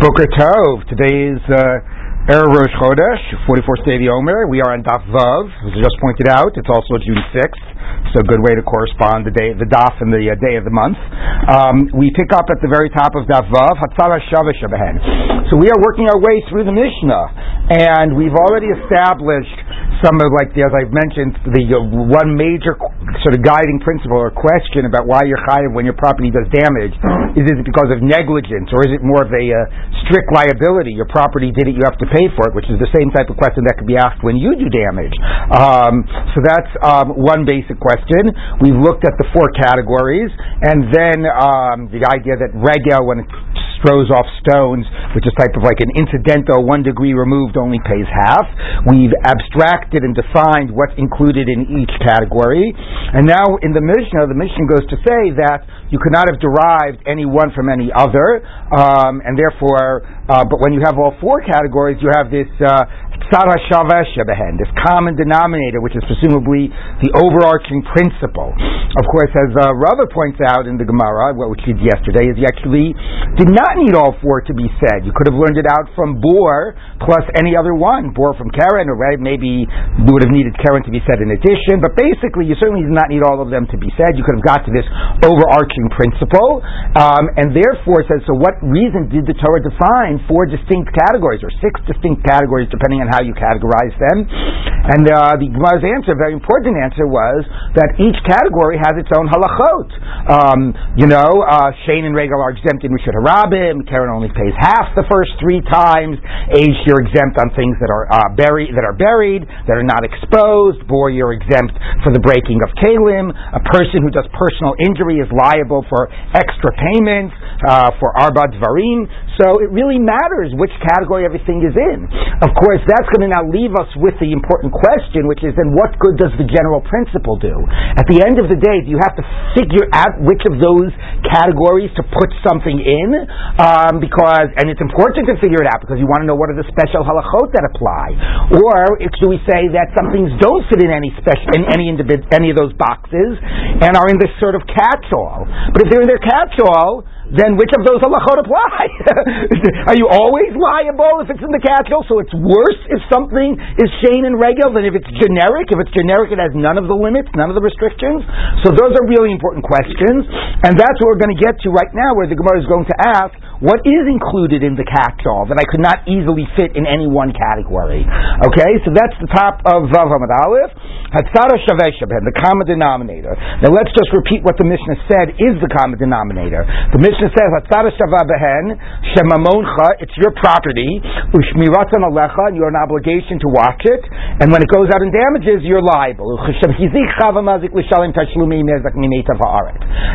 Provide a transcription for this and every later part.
Boker Tov. Today is uh, Erev Rosh Chodesh, 44th day of the Omer. We are on Daf Vav, as I just pointed out. It's also June 6th, so a good way to correspond the day, the Daf and the uh, day of the month. Um, we pick up at the very top of Daf Vav, Hatzara So we are working our way through the Mishnah, and we've already established some of like the, as I've mentioned, the uh, one major sort of guiding principle or question about why you're chayiv when your property does damage is is it because of negligence or is it more of a uh, strict liability? Your property did it, you have to pay for it, which is the same type of question that could be asked when you do damage. Um, so that's um, one basic question. We've looked at the four categories, and then um, the idea that regel when it throws off stones, which is type of like an incidental one degree removed only pays half. We've abstracted and defined what's included in each category. And now in the Mishnah, the Mishnah goes to say that you could not have derived any one from any other, um, and therefore, uh, but when you have all four categories, you have this uh, this common denominator, which is presumably the overarching principle. Of course, as uh, Rava points out in the Gemara, which we did yesterday, is he actually did not need all four to be said. You could have learned it out from Bor plus any other one, Bor from Keren, or maybe you would have needed Keren to be said in addition, but basically you certainly did not need all of them to be said. You could have got to this overarching principle, um, and therefore says, so what reason did the Torah define four distinct categories, or six distinct categories, depending on how you categorize them. And uh, the Gemara's answer, very important answer, was that each category has its own halachot. Um, you know, uh, Shane and Regel are exempt in Rishut Harabim. Keren only pays half the first three times. Aish, you're exempt on things that are uh, buried, that are buried, that are not exposed. Bor, you're exempt for the breaking of kalim. A person who does personal injury is liable for extra payments uh, for arba dvarim. So it really matters which category everything is in. Of course, that's going to now leave us with the important question, which is then what good does the general principle do? At the end of the day, do you have to figure out which of those categories to put something in? Um, because, and it's important to figure it out because you want to know what are the special halachot that apply. Or do we say that some things don't fit in any special, in any individ, any of those boxes and are in this sort of catch-all? But if they're in their catch-all, then which of those halachot apply? Are you always liable if it's in the catch-all? So it's worse if something is shane and regel than if it's generic. If it's generic, it has none of the limits, none of the restrictions. So those are really important questions, and that's what we're going to get to right now, where the Gemara is going to ask what is included in the catch-all that I could not easily fit in any one category. Okay, so that's the top of Vav Hamad Aleph. Hatzara the common denominator. Now let's just repeat what the Mishnah said is the common denominator. The Mishnah says Behen Shemamoncha. It's your property. Ushmiratzan Alecha, and you're an obligation to watch it. And when it goes out and damages, you're liable.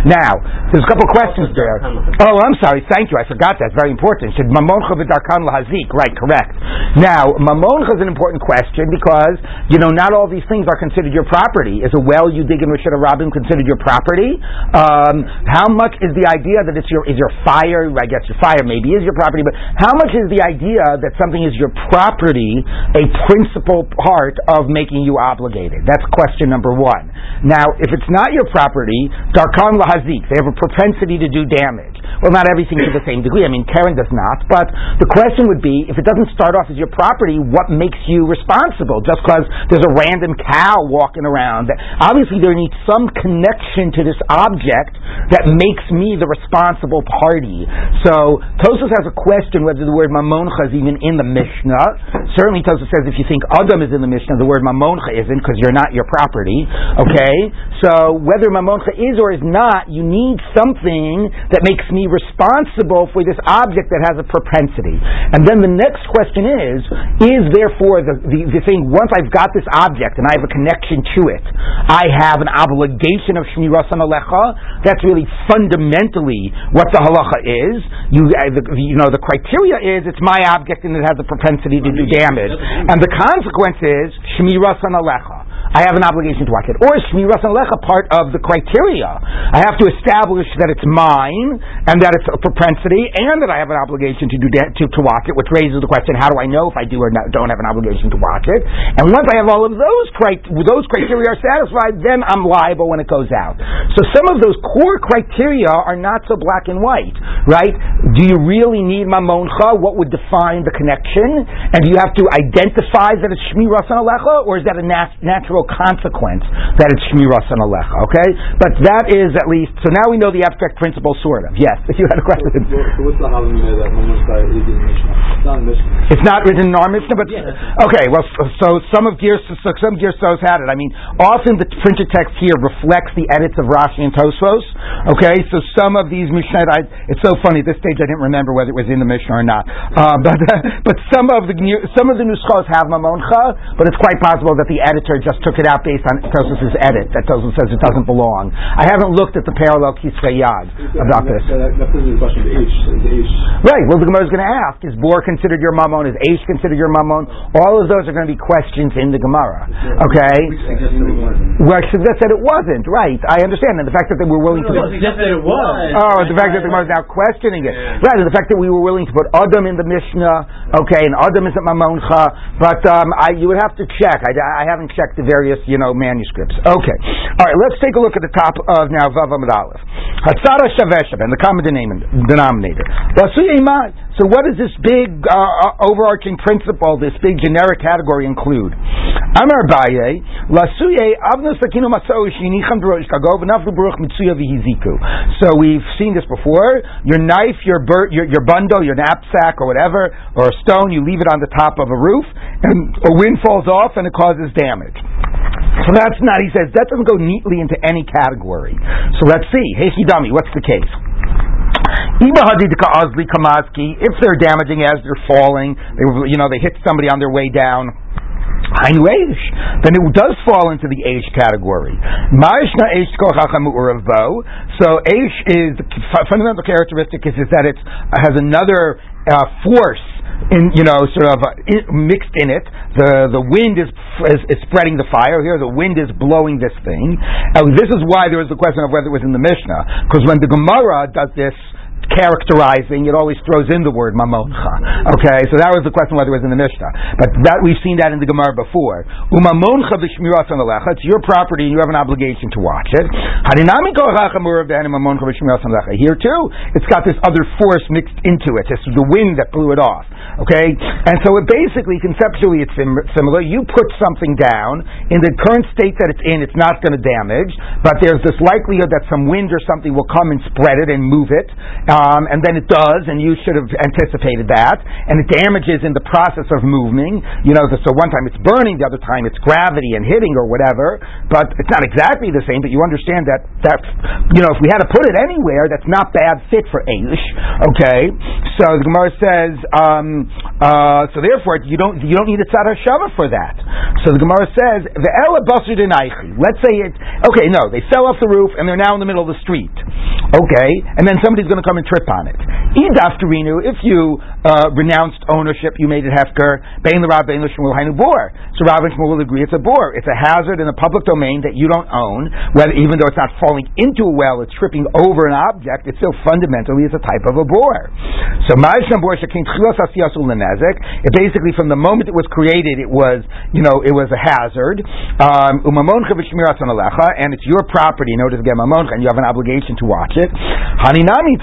Now, there's a couple questions there. Oh, I'm sorry. Thank you. I forgot that. Very important. Should mamoncha v'darkan lahazik. Right, correct. Now, mamoncha is an important question because, you know, not all these things are considered your property. Is a well you dig in Rishus Rabim considered your property? Um, how much is the idea that it's your, is your fire, I guess your fire maybe is your property, but how much is the idea that something is your property a principal part of making you obligated? That's question number one. Now, if it's not your property, darkan lahazik, they have a propensity to do damage. Well, not everything to the same degree. I mean, Keren does not. But the question would be, if it doesn't start off as your property, what makes you responsible? Just because there's a random cow walking around, obviously there needs some connection to this object that makes me the responsible party. So Tosfos has a question whether the word mamoncha is even in the Mishnah. Certainly, Tosfos says if you think Adam is in the Mishnah, the word mamoncha isn't because you're not your property. Okay, so whether mamoncha is or is not, you need something that makes me responsible for this object that has a propensity. And then the next question is, is therefore the, the, the thing, once I've got this object and I have a connection to it, I have an obligation of Shmiras Alecha. That's really fundamentally what the halacha is. You, uh, the, you know, the criteria is it's my object and it has a propensity to do damage. And the consequence is Shmiras Alecha. I have an obligation to watch it. Or is Shmiras Alecha, part of the criteria. I have to establish that it's mine and that it's a propensity and that I have an obligation to do that, to, to watch it, which raises the question, how do I know if I do or not, don't have an obligation to watch it? And once I have all of those, cri- those criteria are satisfied, then I'm liable when it goes out. So some of those core criteria are not so black and white, right? Do you really need mamoncha? What would define the connection? And do you have to identify that it's Shmi Rasan Alecha, or is that a nat- natural consequence that it's Shmi Rasan Alecha? Okay? But that is at least, so now we know the abstract principle, sort of. Yes, if you had a question. So what's the halal that mamoncha is in Mishnah? It's not in Mishnah. It's not written in our Mishnah, but okay. Well, so, so some of Gears, so some had it. I mean, often the printed text here reflects the edits of Rashi and Tosfos. Okay, so some of these Mishnah, it's so funny. At this stage, I didn't remember whether it was in the Mishnah or not. Uh, but but some of the new- some of the Nuschos have Mamoncha, but it's quite possible that the editor just took it out based on Tosfos' edit. That Tosfos says it doesn't belong. I haven't looked at the parallel Kisvei Yad about this. That, that, that the question the aish. The aish. Right. Well, the Gemara is going to ask: Is bor considered your mammon? Is aish considered your mammon? All of those are going to be questions in the Gemara. Okay. Well, that said it wasn't. Right. I understand, and the fact that they were willing to. just that it was. Oh, the fact that the Gemara is now questioning it. Right, and the fact that we were willing to put Adam in the Mishnah, okay, and Adam isn't Mamoncha, but um, I, you would have to check. I, I haven't checked the various, you know, manuscripts. Okay. All right, let's take a look at the top of now Vav Amud Aleph. Hatzara Shaveshav, and the common denominator. So what does this big uh, uh, overarching principle, this big generic category include? Amar Abaye, Lasuye Avnus. So we've seen this before. Your knife, your, bur- your your bundle, your knapsack, or whatever, or a stone, you leave it on the top of a roof, and a wind falls off and it causes damage. So that's not, he says, that doesn't go neatly into any category. So let's see. Hey, Hidami, what's the case? If they're damaging as they're falling, they, you know, they hit somebody on their way down, then it does fall into the Eish category. So Eish is, the fundamental characteristic is, is that it has another uh, force in you know sort of uh, mixed in it. The the wind is, is, is spreading the fire. Here the wind is blowing this thing. And this is why there was the question of whether it was in the Mishnah because when the Gemara does this characterizing, it always throws in the word mamoncha. Okay, so that was the question whether it was in the Mishnah. But that we've seen that in the Gemara before. Umamoncha v'shmiras It's your property and you have an obligation to watch it. Here too, it's got this other force mixed into it. It's the wind that blew it off. Okay, and so it basically, conceptually, it's sim- similar. You put something down in the current state that it's in, it's not going to damage, but there's this likelihood that some wind or something will come and spread it and move it and then it does, and you should have anticipated that, and it damages in the process of moving. You know, so one time it's burning, the other time it's gravity and hitting or whatever, but it's not exactly the same. But you understand that that's, you know, if we had to put it anywhere, that's not bad fit for Aish. Okay, so the Gemara says, um, uh, so therefore you don't you don't need a tzad shava for that. So the Gemara says, the Let's say it. Okay, no, they fell off the roof and they're now in the middle of the street. Okay, and then somebody's going to come and trip on it. If you uh, renounced ownership, you made it hefker. So Rav and Shmuel will agree it's a bor. It's a hazard in the public domain that you don't own, whether, even though it's not falling into a well, it's tripping over an object, it's still fundamentally is a type of a bor. So it basically from the moment it was created, it was, you know, it was a hazard. Um, and it's your property in order to mamoncha, and you have an obligation to watch it. Haninami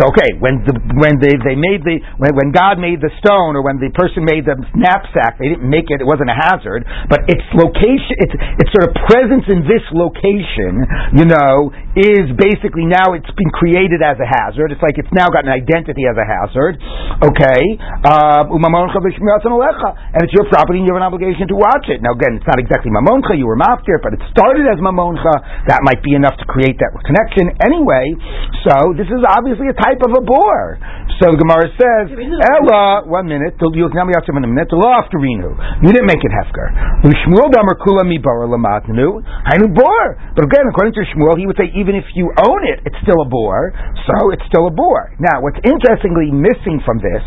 so okay, when the when they, they made the when, when God made the stone or when the person made the knapsack, they didn't make it. It wasn't a hazard, but its location, its its sort of presence in this location, you know, is basically now it's been created as a hazard. It's like it's now got an identity as a hazard. Okay, uh, and it's your property and you have an obligation to watch it. Now again, it's not exactly mamoncha. You were maftir, but it started as mamoncha. That might be enough to create that connection anyway. So this is obviously a type of a bore. So the Gemara says, Ella, one minute, you'll tell me after in a minute, the law after Rinu. You didn't make it Hefker. Shmuel Damar Kula Mibara Lamatnu, Hainu Bor. But again, according to Shmuel, he would say even if you own it, it's still a bore, so it's still a bore. Now, what's interestingly missing from this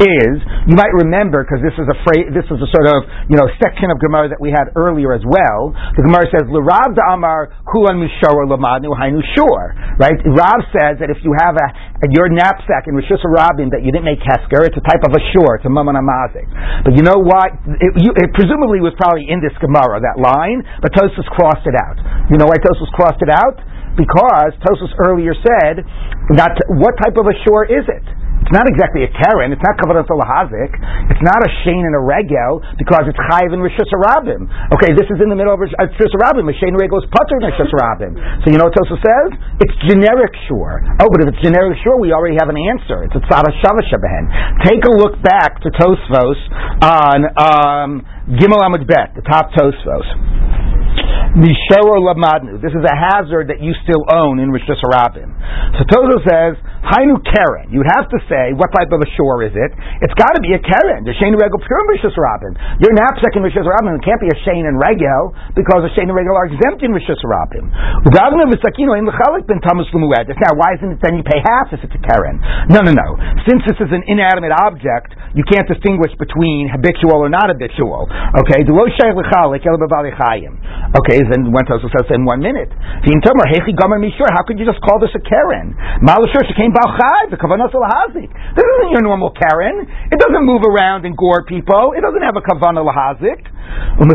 is, you might remember, because this is a phrase, this is a sort of, you know, section of Gemara that we had earlier as well. The Gemara says, L'Rav Amar Kulan Mishara Lamadnu Hainu Shur. Right? Rav says that if you have a, your knapsack in Rishus Rabin that you didn't make hefker, it's a type of a shore, it's a Mammon Amazik. But you know what? It, you, it presumably was probably in this Gemara, that line, but Tosfos crossed it out. You know why Tosfos crossed it out? Because Tosfos earlier said that what type of a shore is it? It's not exactly a Keren. It's not Kavanah Lahazik. It's not a Shane and a Regel because it's Chayiv and Rishus. Okay, this is in the middle of Rishus Rabim. A Shane Regel is Putter and Rishus. So you know what Tosa says? It's generic sure. Oh, but if it's generic sure, we already have an answer. It's a Tzara Shava Shabehen. Take a look back to Tosfos on um, Gimel Amud Bet, the top Tosfos. Mishoro Lamadnu. This is a hazard that you still own in Rishus Harabim. So Tozo says, Hainu Keren. You'd have to say, what type of a shore is it? It's got to be a Keren. The Shane Regel pure Rishus Harabim. Your knapsack in Rishus Harabim can't be a Shane and Regel because the Shane and Regel are exempt in Rishus Harabim. Now, why isn't it then you pay half if it's a Keren? No, no, no. Since this is an inanimate object, you can't distinguish between habitual or not habitual. Okay? Okay, then Tosa says in one minute. How could you just call this a Keren? This isn't your normal Keren. It doesn't move around and gore people. It doesn't have a Kavana Lahazik. The.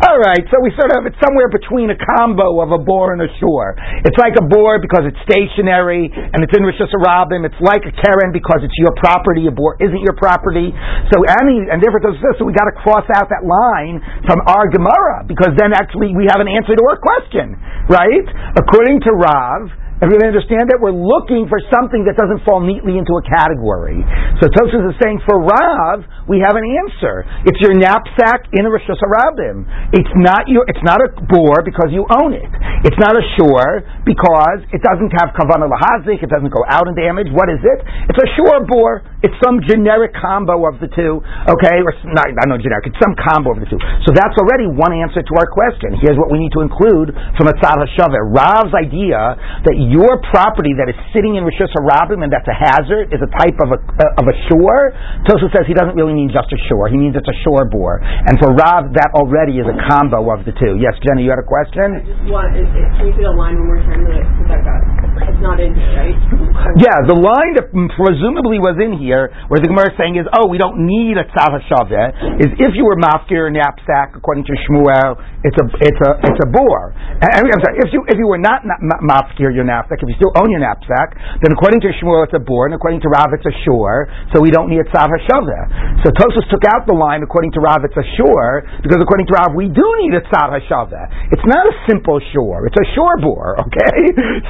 Alright, so we sort of, it's somewhere between a combo of a bore and a shore. It's like a bore because it's stationary and it's in Rishus Harabim. It's like a Keren because it's your property. A bore isn't your property. So, any, and therefore, so we got to cross out that line from our Gemara because then actually we have an answer to our question, right? According to Rav, Everybody understand that? We're looking for something that doesn't fall neatly into a category. So Tosfos is saying for Rav, we have an answer. It's your knapsack in a Rishus Harabim. It's not your, it's not a bore because you own it. It's not a shore because it doesn't have kavana lahazik, it doesn't go out and damage. What is it? It's a shore bore. It's some generic combo of the two, okay? Or not, I know generic, it's some combo of the two. So that's already one answer to our question. Here's what we need to include from a Tzad HaShaveh. Rav's idea that your property that is sitting in Rishus Harabim and that's a hazard is a type of a, of a shore. Tosa says he doesn't really mean just a shore. He means it's a shore bore. And for Rav, that already is a combo of the two. Yes, Jenny, you had a question? I just want, is, is, can you see the line one more time? Because I got it's not in here, right? Yeah, the line that presumably was in here, where the Gemara is saying is, oh, we don't need a tzav is if you were mafkir knapsack, according to Shmuel, it's a it's a it's a bore. And, I'm sorry, if you if you were not mafkir your knapsack, if you still own your knapsack, then according to Shmuel it's a bore, and according to Rav it's a shore, so we don't need a tzav So Tosfos took out the line according to Rav it's a shore, because according to Rav we do need a tzav It's not a simple shore; it's a shore bore. Okay,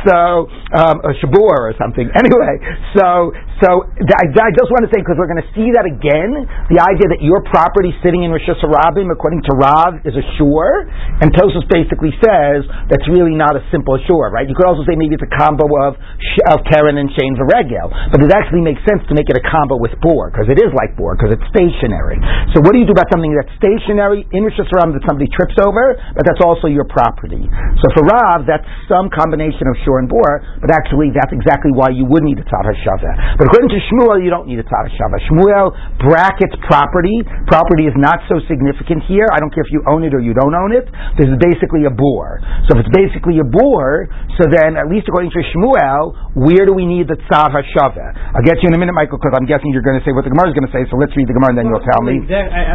so um, a shabur or something. Anyway, so so I, I just want to say because we're going to see that again, the idea that your property sitting in Rishus Harabim, according to Rav, is a shore, and Tosfos basically says that's really not a simple shore, right? You could also say maybe it's a combo of of Keren and Shane Varegel, but it actually makes sense to make it a combo with Bor because it is like Bor because it's stationary. So what do you do about something that's stationary in Rishus Harabim that somebody trips over, but that's also your property? So for Rav, that's some combination of shore and Bor, but actually that's exactly why you would need a Tzad HaShaveh. But according to Shmuel, you don't need a Tzad HaShaveh. Shmuel brackets property. Property is not so significant here. I don't care if you own it or you don't own it. This is basically a bore. So if it's basically a bore, so then at least according to Shmuel, where do we need the Tzad HaShaveh? I'll get you in a minute, Michael, because I'm guessing you're going to say what the Gemara is going to say. So let's read the Gemara and then you'll tell me. That, I, I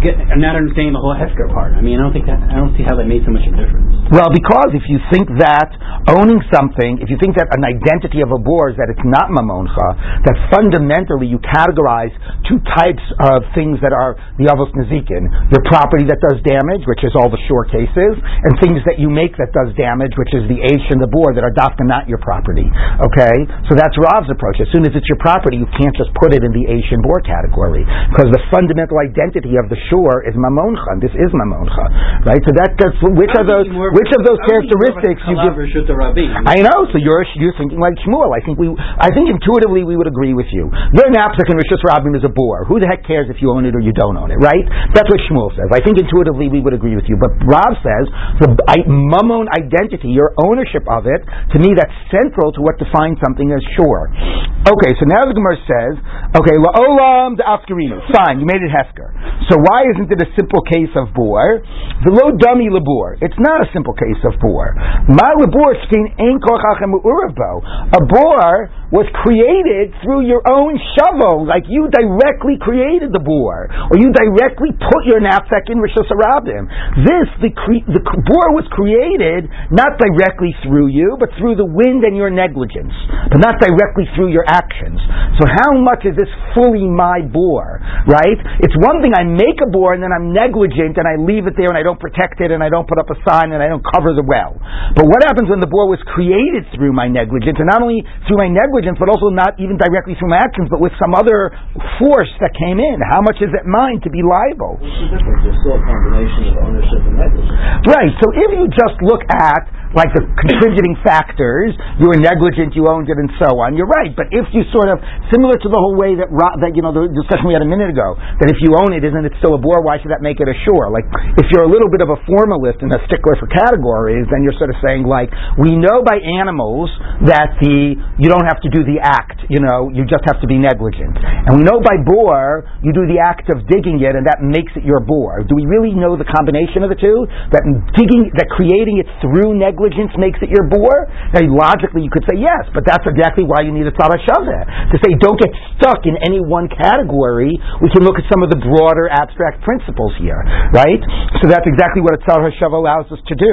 I'm not understanding the whole hefker part. I mean, I don't think that, I don't see how that made so much of a difference. Well, because if you think that owning something, if you think that an identity of a bor is that it's not mamoncha, that fundamentally you categorize two types of things that are the avos nezikin: the property that does damage, which is all the shore cases, and things that you make that does damage, which is the aish and the bor that are dafka not your property. Okay, so that's Rav's approach. As soon as it's your property, you can't just put it in the Asian boar category because the fundamental identity of the shore is mamoncha. This is mamoncha, right? So that that's which of those which of those I would think more of a characteristics you give. Rabim. I know. So you're you're thinking like Shmuel. I think we I think intuitively we would agree with you. Your knapsack in Rishus Rabbim is a boar. Who the heck cares if you own it or you don't own it, right? That's what Shmuel says. I think intuitively we would agree with you. But Rav says the I, mammon identity, your ownership of it, to me that's central to what defines something as sure. Okay, so now the Gemara says, okay, la'olam the afkarinu. Fine, you made it hefker. So why isn't it a simple case of bore? The low dummy labor. It's not a simple case of bore. My labor skin ain't. A bore was created through your own shovel, like you directly created the bore, or you directly put your knapsack in Rishus Harabim. This, the, cre- the bore was created not directly through you, but through the wind and your negligence, but not directly through your actions. So how much is this fully my bore, right? It's one thing I make a bore and then I'm negligent and I leave it there and I don't protect it and I don't put up a sign and I don't cover the well. But what happens when the bore was created through my negligence, and not only through my negligence, but also not even directly through my actions, but with some other force that came in? How much is it mine to be liable? What's the difference? There's still a combination of ownership and negligence. Right. So if you just look at like the contributing factors, you were negligent, you owned it, and so on. You're right. But if you sort of similar to the whole way that that you know the discussion we had a minute ago, that if you own it, isn't it still a bore? Why should that make it a shore? Like if you're a little bit of a formalist and a stickler for categories, then you're sort of saying like we know by animals that the you don't have to do the act. You know, you just have to be negligent. And we know by bore you do the act of digging it, and that makes it your bore. Do we really know the combination of the two? That digging, that creating it through negligence makes it your bore? Now, logically, you could say yes, but that's exactly why you need a tzara shaveh. To say don't get stuck in any one category, we can look at some of the broader abstract principles here, right? So that's exactly what a tzara shaveh allows us to do.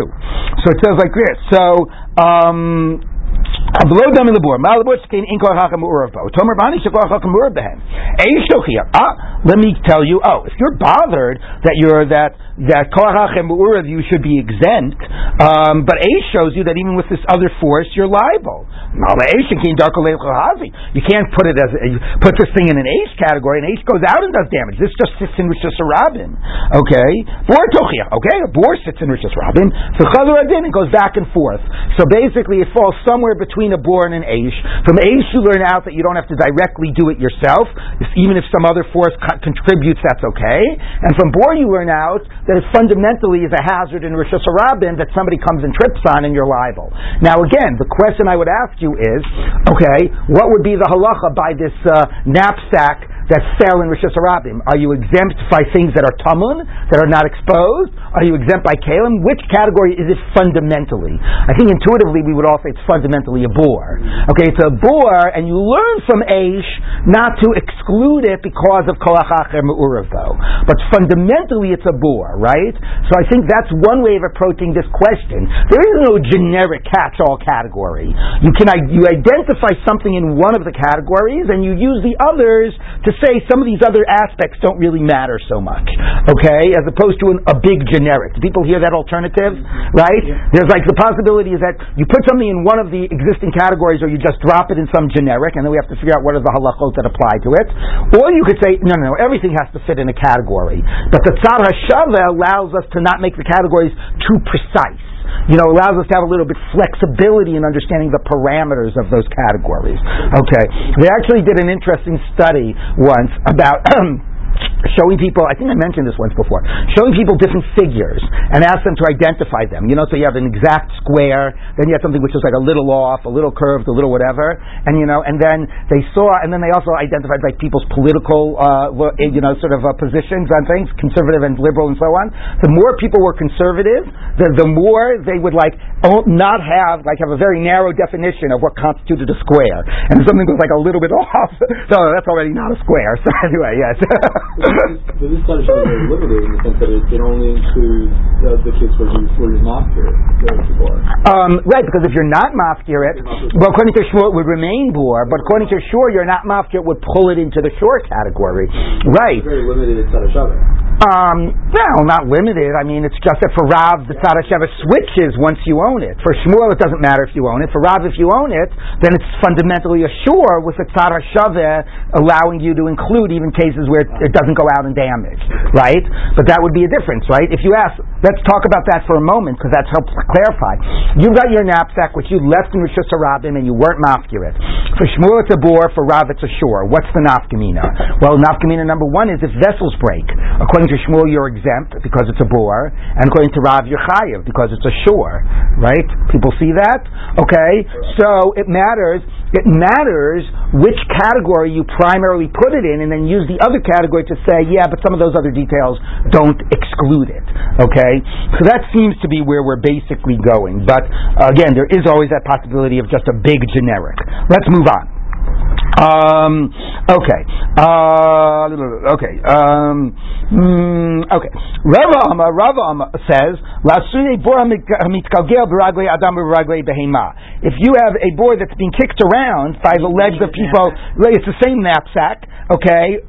So it says like this. So, um, Below dam in the board. Ah, let me tell you. Oh, if you're bothered that you're that that koracham urav you should be exempt, um, but Eish shows you that even with this other force you're liable. You can't put it as put this thing in an Eish category, and Eish goes out and does damage. This just sits in Rishus Rabin. Okay, bor tochia. Okay, a bor sits in Rishus Rabin. So chazar adin it goes back and forth. So basically, it falls somewhere between a bor and an Eish. From Eish, you learn out that you don't have to directly do it yourself. Even if some other force co- contributes, that's okay. And from bor, you learn out that it fundamentally is a hazard in Rishus Rabin that somebody comes and trips on, and you're liable. Now, again, the question I would ask you is, okay, what would be the halacha by this uh, knapsack that fell in Rishus Harabim? Are you exempt by things that are tamun, that are not exposed? Are you exempt by kalim? Which category is it fundamentally? I think intuitively we would all say it's fundamentally a bore. Okay, it's a bore, and you learn from Aish not to exclude it because of kolachacher me'urav though. But fundamentally it's a bore, right? So I think that's one way of approaching this question. There is no generic catch-all category. You can you identify something in one of the categories, and you use the others to say some of these other aspects don't really matter so much. Okay, as opposed to an, a big generic. Do people hear that alternative? Right? There's like the possibility is that you put something in one of the existing categories, or you just drop it in some generic, and then we have to figure out what are the halachot that apply to it. Or you could say, no, no, no, everything has to fit in a category. But the tzar hashava allows us to not make the categories too precise you know, allows us to have a little bit flexibility in understanding the parameters of those categories. Okay. They actually did an interesting study once about showing people, I think I mentioned this once before, showing people different figures and ask them to identify them. You know, so you have an exact square, then you have something which is like a little off, a little curved, a little whatever, and you know, and then they saw, and then they also identified like people's political, uh, you know, sort of uh, positions on things, conservative and liberal and so on. The more people were conservative, the, the more they would like o- not have, like have a very narrow definition of what constituted a square. And if something was like a little bit off, so that's already not a square. So anyway, yes. But this study is very limited in the sense that it, it only includes uh, the case where you where you mock your the. Um, right, because if you're not mafkir it, well, according to Shmuel, it would remain bor, but according to Shur, you're not mafkir, it would pull it into the shore category. Right. It's very limited of. Um, well, not limited. I mean, it's just that for Rav, the Tzad Hasheva switches once you own it. For Shmuel, it doesn't matter if you own it. For Rav, if you own it, then it's fundamentally a shore with the Tzad Hasheva allowing you to include even cases where it doesn't go out and damage, right? But that would be a difference, right? If you ask, let's talk about that for a moment because that helps clarify. You've got your knapsack, which you left in Rishus Harabim and you weren't mafkir it. For Shmuel, it's a bore. For Rav, it's a. What's the nafkamina? Well, nafkamina number one is if vessels break. According according to Shmuel, you're exempt because it's a bore, and according to Rav, you're chayiv because it's a shore, right? People see that? Okay, so it matters. It matters which category you primarily put it in, and then use the other category to say, yeah, but some of those other details don't exclude it. Okay, so that seems to be where we're basically going. But again, there is always that possibility of just a big generic. Let's move on. Um, okay. Uh, okay. Um, mm, okay. Rava Amma, Rava Amma says, If you have a board that's being kicked around by the legs of people, it's the same knapsack, okay,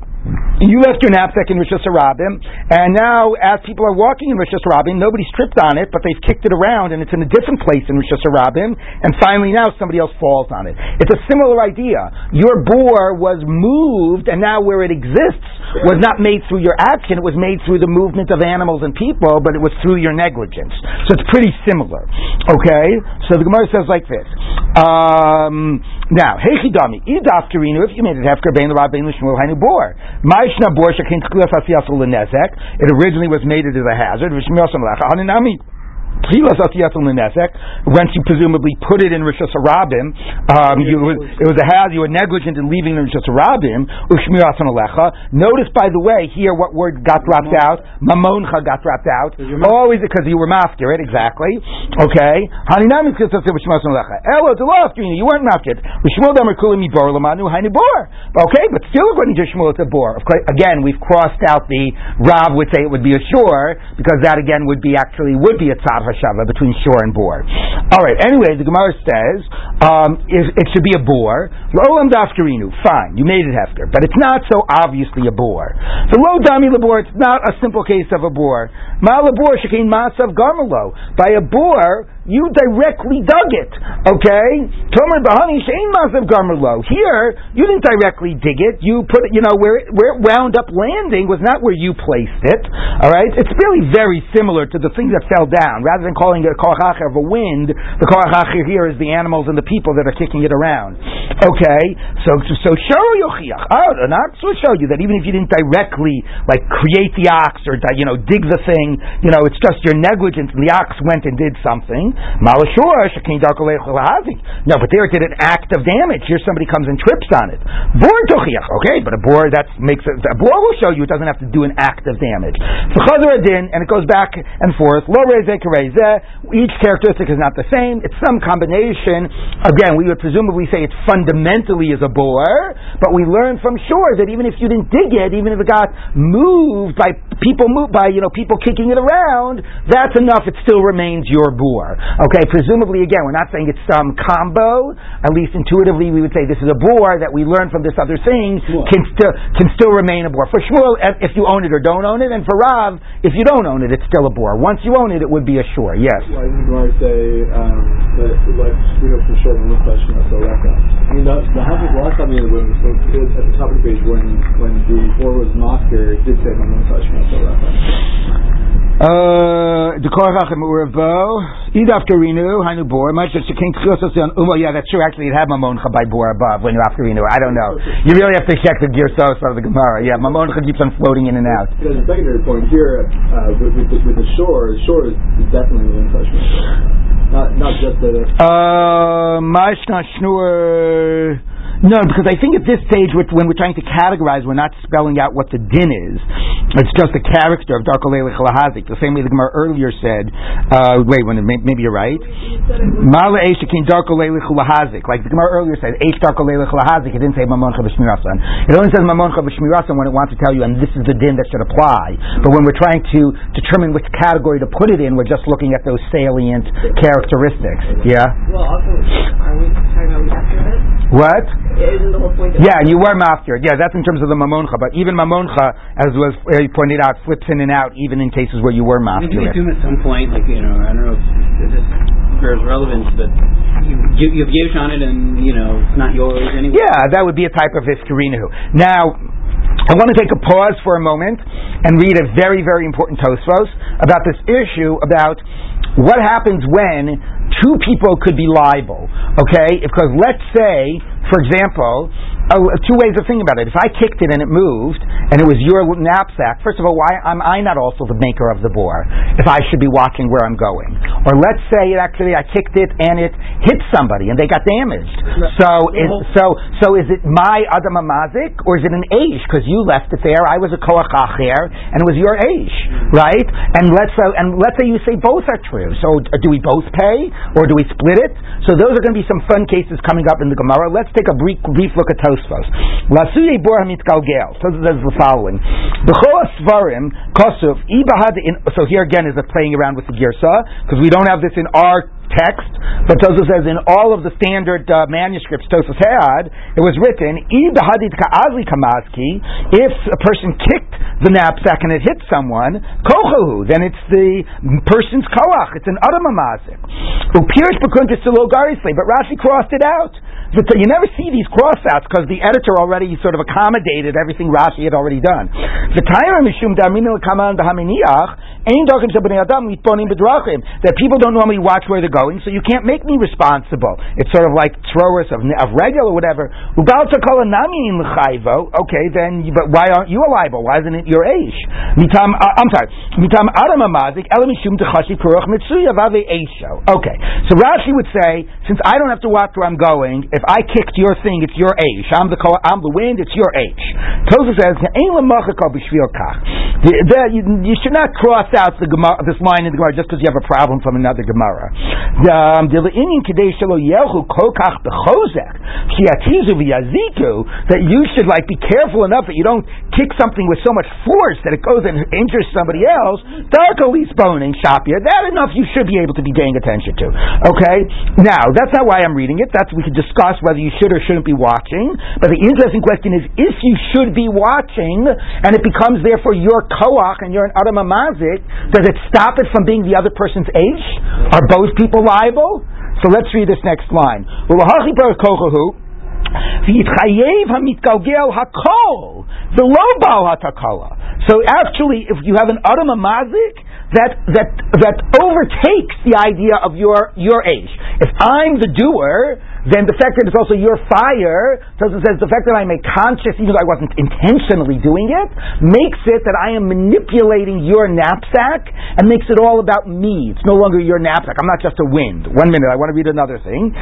you left your knapsack in Rishus Harabim, and now as people are walking in Rishus Harabim, nobody's tripped on it, but they've kicked it around, and it's in a different place in Rishus Harabim, and finally now somebody else falls on it. It's a similar idea. Your boar was moved, and now where it exists was not made through your action, it was made through the movement of animals and people, but it was through your negligence. So it's pretty similar. Okay? So the Gemara says like this. Um, now, Hechidami, Idaf if you made it Hefker, Bain the Bain Lishmul, Hainu Bor. It originally was made it as a hazard. Once you presumably put it in Rishus Harabim, um, you, it was a hazard. You were negligent in leaving it in Rishus Harabim. Notice, by the way, here what word got dropped out? Mamoncha got dropped out. Always because you were mafkir it, exactly. Okay. Haninami because You weren't mafkir. Okay, but still according to Shmuel, it's a bore. Again, we've crossed out the Rav would say it would be a shore because that again would be actually would be a tzad hashava between shore and bore. All right. Anyway, the Gemara says um, it, it, should be a bore. Lolam dafkarinu. Fine, you made it hefker, but it's not so obviously a bore. The lo dami labor. It's not a simple case of a bore. Ma labor shekein masav garmelo. By a bore you directly dug it. Okay? Tomer Bahani Shein Masav Garmerlo. Here, you didn't directly dig it. You put it, you know, where it, where it wound up landing was not where you placed it. Alright? It's really very similar to the thing that fell down. Rather than calling it a Korach of a wind, the Korach here is the animals and the people that are kicking it around. Okay? So, so show Yochiach. Oh, not so show you that even if you didn't directly, like, create the ox or, you know, dig the thing, you know, it's just your negligence and the ox went and did something. No, but there it did an act of damage. Here somebody comes and trips on it. Bor Tochiach. Okay, but a bor that makes it, a bor will show you it doesn't have to do an act of damage. So and it goes back and forth. Lo Each characteristic is not the same. It's some combination. Again, we would presumably say it fundamentally is a bor, but we learn from sure that even if you didn't dig it, even if it got moved by people moved by you know people kicking it around, that's enough. It still remains your bor. Okay, presumably again, we're not saying it's some combo. At least intuitively, we would say this is a bore that we learn from this other thing can still can still remain a bore. For Shmuel, if you own it or don't own it, and for Rav, if you don't own it, it's still a bore. Once you own it, it would be a shore. Yes. Didn't I say um, that like we know for sure when we're touching I mean, the, the Hafiz last time we had the room so at the top of the page when when the bore was Mosker, it did say Mamon Tashma uh, the Korachim Uravo, Idaf Karinu, Hainu Bor, much as Shekin Tchilosos on Umo. Yeah, that's true. Actually, it had Mamoncha by Bor above when you after Karinu. I don't know. You really have to check the Girsos of the Gemara. Yeah, Mamoncha keeps on floating in and out. There's a secondary point here uh, with, with, the, with the shore. The shore is definitely an touchment. Not, not just the. Uh, Mashna Shnur. No, because I think at this stage, when we're trying to categorize, we're not spelling out what the din is. It's just the character of Darkolele Chalahazik. The same way the Gemara earlier said, uh, wait, when maybe you're right. Mala Eshakin Darkolele Chalahazik. Like the Gemara earlier said, Eish Darkolele Chalahazik. It didn't say Mamoncha B'Shmirasan. It only says Mamoncha B'Shmirasan when it wants to tell you, and this is the din that should apply. But when we're trying to determine which category to put it in, we're just looking at those salient characteristics. Yeah? Well, also, are we talking about to What? Isn't the whole point of Yeah, you were maftir. Yeah, that's in terms of the mamoncha. But even mamoncha, as was uh, pointed out, flips in and out even in cases where you were I mean, you maftir. assume at some point, like you know, I don't know if this bears relevance, but you you, you have Yesh on it, and you know, it's not yours anyway. Yeah, that would be a type of iskarinahu. Now, I want to take a pause for a moment and read a very, very important Tosfos about this issue about what happens when two people could be liable. Okay, because let's say, for example, uh, two ways of thinking about it. If I kicked it and it moved, and it was your knapsack, first of all, why am I not also the maker of the boar? If I should be watching where I'm going, or let's say it actually I kicked it and it hit somebody and they got damaged. So, is, so, so is it my adam mazik or is it an aish? Because you left it there, I was a koach acher, and it was your aish, right? And let's uh, and let's say you say both are true. So uh, do we both pay or do we split it? So those are going to be some fun cases coming up in the Gemara. Let's take a brief, brief look at Tosfos. Lasuye bor. So this is the following. B'chol svarim kosuf ibahad. So here again is a playing around with the girsa because we don't have this in our text, but Tosfos says in all of the standard uh, manuscripts Tosfos had, it was written. If a person kicked the knapsack and it hit someone, kochahu, then it's the person's koach. It's an adamamazik. But Rashi crossed it out. You never see these crossouts because the editor already sort of accommodated everything Rashi had already done. The mishum that people don't normally watch where they're going, so you can't make me responsible. It's sort of like throwers of, of regular or whatever. Okay, then, but why aren't you a liable? Why isn't it your aish? Mitam, uh, I'm sorry. Mitam adam Okay, so Rashi would say, since I don't have to watch where I'm going, if I kicked your thing, it's your aish. I'm the I'm the wind, it's your aish. Tosa says, you, you should not cross out the Gemara, this line in the Gemara just because you have a problem from another Gemara. That you should like be careful enough that you don't kick something with so much force that it goes and injures somebody else. Darko boning shapir. That enough you should be able to be paying attention to. Okay? Now, that's not why I'm reading it. That's we could discuss whether you should or shouldn't be watching. But the interesting question is if you should be watching and it becomes therefore your koach and you're an Adam Mazik, does it stop it from being the other person's aish? Are both people liable? So let's read this next line. So actually, if you have an adam mazik, that that that overtakes the idea of your your aish. If I'm the doer, then the fact that it's also your fire, it says the fact that I'm a conscious, even though I wasn't intentionally doing it, makes it that I am manipulating your knapsack and makes it all about me. It's no longer your knapsack. I'm not just a wind. One minute, I want to read another thing.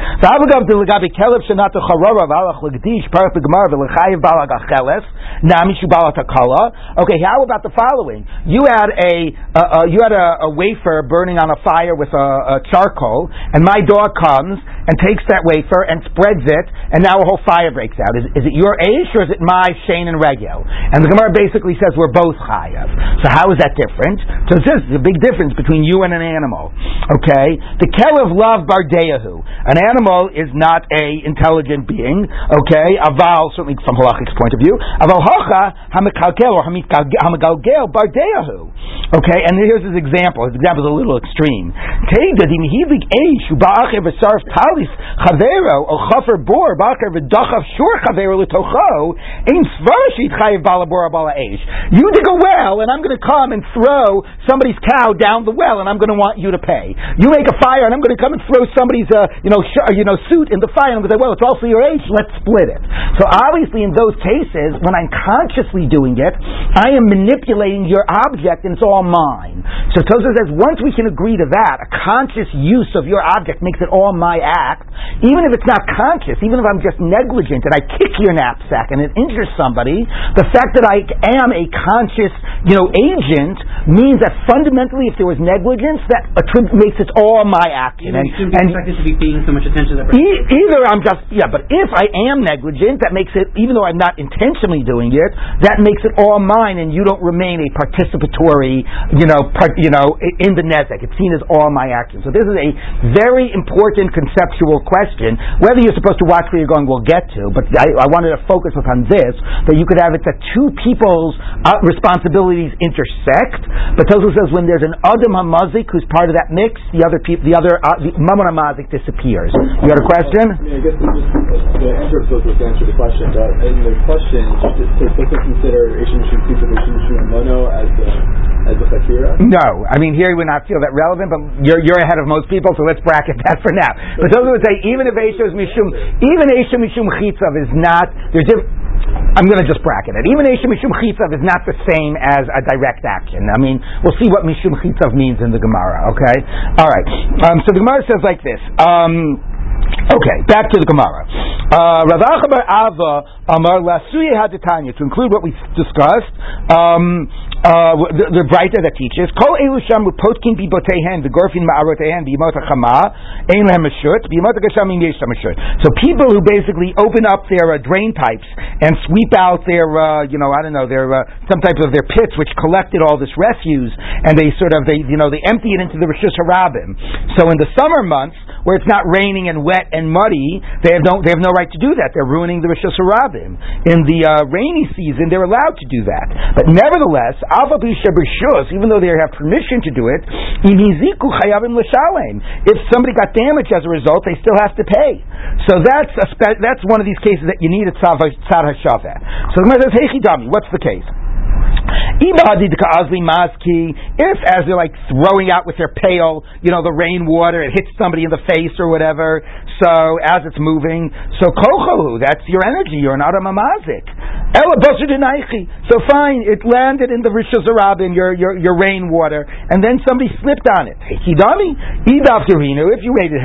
Okay, how about the following? You had a uh, uh, you had a, a, wafer burning on a fire with a, a charcoal, and my dog comes and takes that wafer and spreads it, and now a whole fire breaks out. Is, is it your Aish or is it my Shane and Regel? And the Gemara basically says we're both Chayav. So how is that different? So this is a big difference between you and an animal. Okay? The Kelev love Bardeyahu. An animal is not a intelligent being. Okay? Aval, certainly from halachic's point of view. Aval Hocha Hamikalkel or Hamigalgel Bardeyahu. Okay? And here's his example. His example is a little extreme. Talis Chavero Chafer Bor V'Dachav Shur Chavero L'Tocho Chayiv Eish. You dig a well, and I'm going to come and throw somebody's cow down the well, and I'm going to want you to pay. You make a fire, and I'm going to come and throw somebody's uh, you know sh- you know suit in the fire, and I'm going to say, well, it's also your aish. Let's split it. So obviously, in those cases, when I'm consciously doing it, I am manipulating your object, and it's all mine. So Tosa says, once we can agree to that, a conscious use of your object makes it all my act even if it's not conscious, even if I'm just negligent and I kick your knapsack and it injures somebody, the fact that I am a conscious, you know, agent means that fundamentally, if there was negligence, that attrib- makes it all my action. You, and, be expected to be paying so much attention to that e- either I'm just yeah, but if I am negligent, that makes it, even though I'm not intentionally doing it, that makes it all mine, and you don't remain a participatory, you know, part, you know, in the nezek. It's seen as all my action. So this is a very important conceptual question. Whether you're supposed to watch where you're going, we'll get to. But I, I wanted to focus upon this that you could have it that two people's uh, responsibilities intersect. But Tosu says when there's an adam hamazik who's part of that mix, the other people, the other uh, the hamazik disappears. You got a question? Yeah, I guess just, the answer of to answer the question, but in the question, does it consider Ishim Shim Pizza Ishim Shim Mono as the No, I mean here you would not feel that relevant, but you're you're ahead of most people, so let's bracket that for now. But those who would say even if Eisha Mishum, even Eisha Mishum Chitzav is not there's diff- I'm going to just bracket it. Even Eisha Mishum Chitzav is not the same as a direct action. I mean, we'll see what Mishum Chitzav means in the Gemara, okay? All right. Um, so the Gemara says like this. Um, Okay, back to the Gemara. Uh, Rav Acha bar Abba Amar Lasuye Haditanya. To include what we discussed, um, uh, the, the writer that teaches Kol Elu Sham Potkin Bibotehen Begorfin Ma'arotehen Bimot Chama Ein Lehem Gashamim Yesh. So people who basically open up their uh, drain pipes and sweep out their, uh, you know, I don't know, their uh, some type of their pits which collected all this refuse, and they sort of they, you know, they empty it into the Rishus Harabim. So in the summer months where it's not raining and wet and muddy, they have no they have no right to do that. They're ruining the Rishus Harabim. In the uh, rainy season, they're allowed to do that. But nevertheless, Alpha Bisha Bershus, even though they have permission to do it, if somebody got damaged as a result, they still have to pay. So that's spe- that's one of these cases that you need a tzad hashaveh. So the says, "Hey, what's the case?" If, as they're like throwing out with their pail, you know, the rainwater, it hits somebody in the face or whatever, so as it's moving, so kochohu, that's your energy, you're not a mamazik. So fine, it landed in the Rishos in your, your, your rainwater, and then somebody slipped on it. If you made it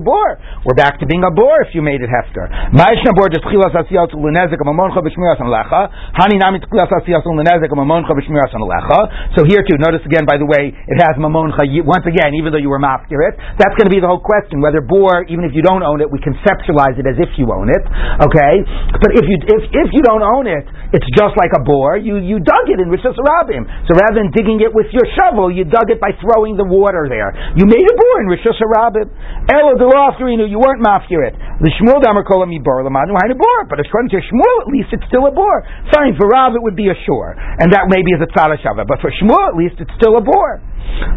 bor. We're back to being a bor if you made it hefker. Ma'ishna bor so here too, notice again, by the way, it has mamoncha. Once again, even though you were mafkirit, that's going to be the whole question. Whether bor, even if you don't own it, we conceptualize it as if you own it. Okay, but if you if if you don't own it, it's just like a bor. You you dug it in Rishus Rabim. So rather than digging it with your shovel, you dug it by throwing the water there. You made a bor in Rishus Rabim. Elo you weren't mafkirit. The Shmuel damer kolam bor lamanu hainu bor. But according to Shmuel, at least it's still a bor. Fine for Rav, it would be a shore, and that maybe is a tzad hashava. But for Shmuel, at least, it's still a bore.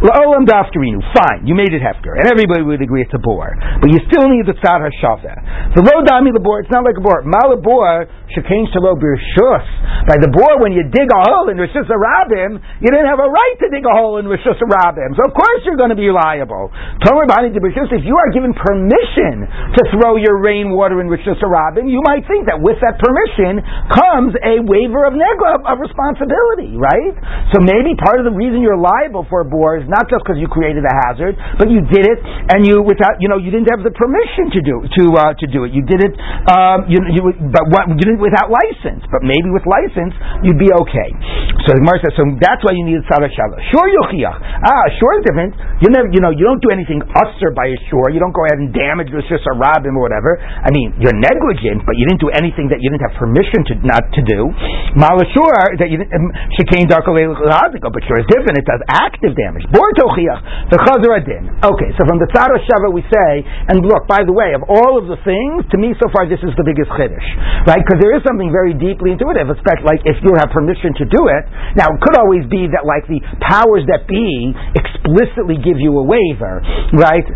La'olam dafkarinu, fine, you made it hefker, and everybody would agree it's a bore, but you still need the tzad hashava. The lo dami bore, it's not like a bore. Mal bore shekain shalo birshus. By the bore, when you dig a hole in Rishus Rabim, you didn't have a right to dig a hole in Rishus Rabim. So of course you're going to be liable. Tomer bani birshus. If you are given permission to throw your rainwater in Rishus Rabim, you might think that with that permission comes a waiver of negla of responsibility, right? So maybe part of the reason you're liable for a bore is not just because you created a hazard, but you did it and you without you know you didn't have the permission to do to uh, to do it. You did it um, you, you but what, you did it without license. But maybe with license you'd be okay. So the Gemara says so that's why you need a tzara. Sure yochiach. Ah, sure is different. You never you know you don't do anything usher by a shore. You don't go ahead and damage the a rabbin or whatever. I mean you're negligent, but you didn't do anything that you didn't have permission to not to do. Malashur that you didn't um, shekain but sure is different. It does active damage. Bor tochiach, the chazar adin. Okay, so from the tzara shava we say, and look, by the way, of all of the things, to me so far this is the biggest chiddush, right? Because there is something very deeply intuitive, especially like if you have permission to do it. Now, it could always be that like the powers that be explicitly give you a waiver, right?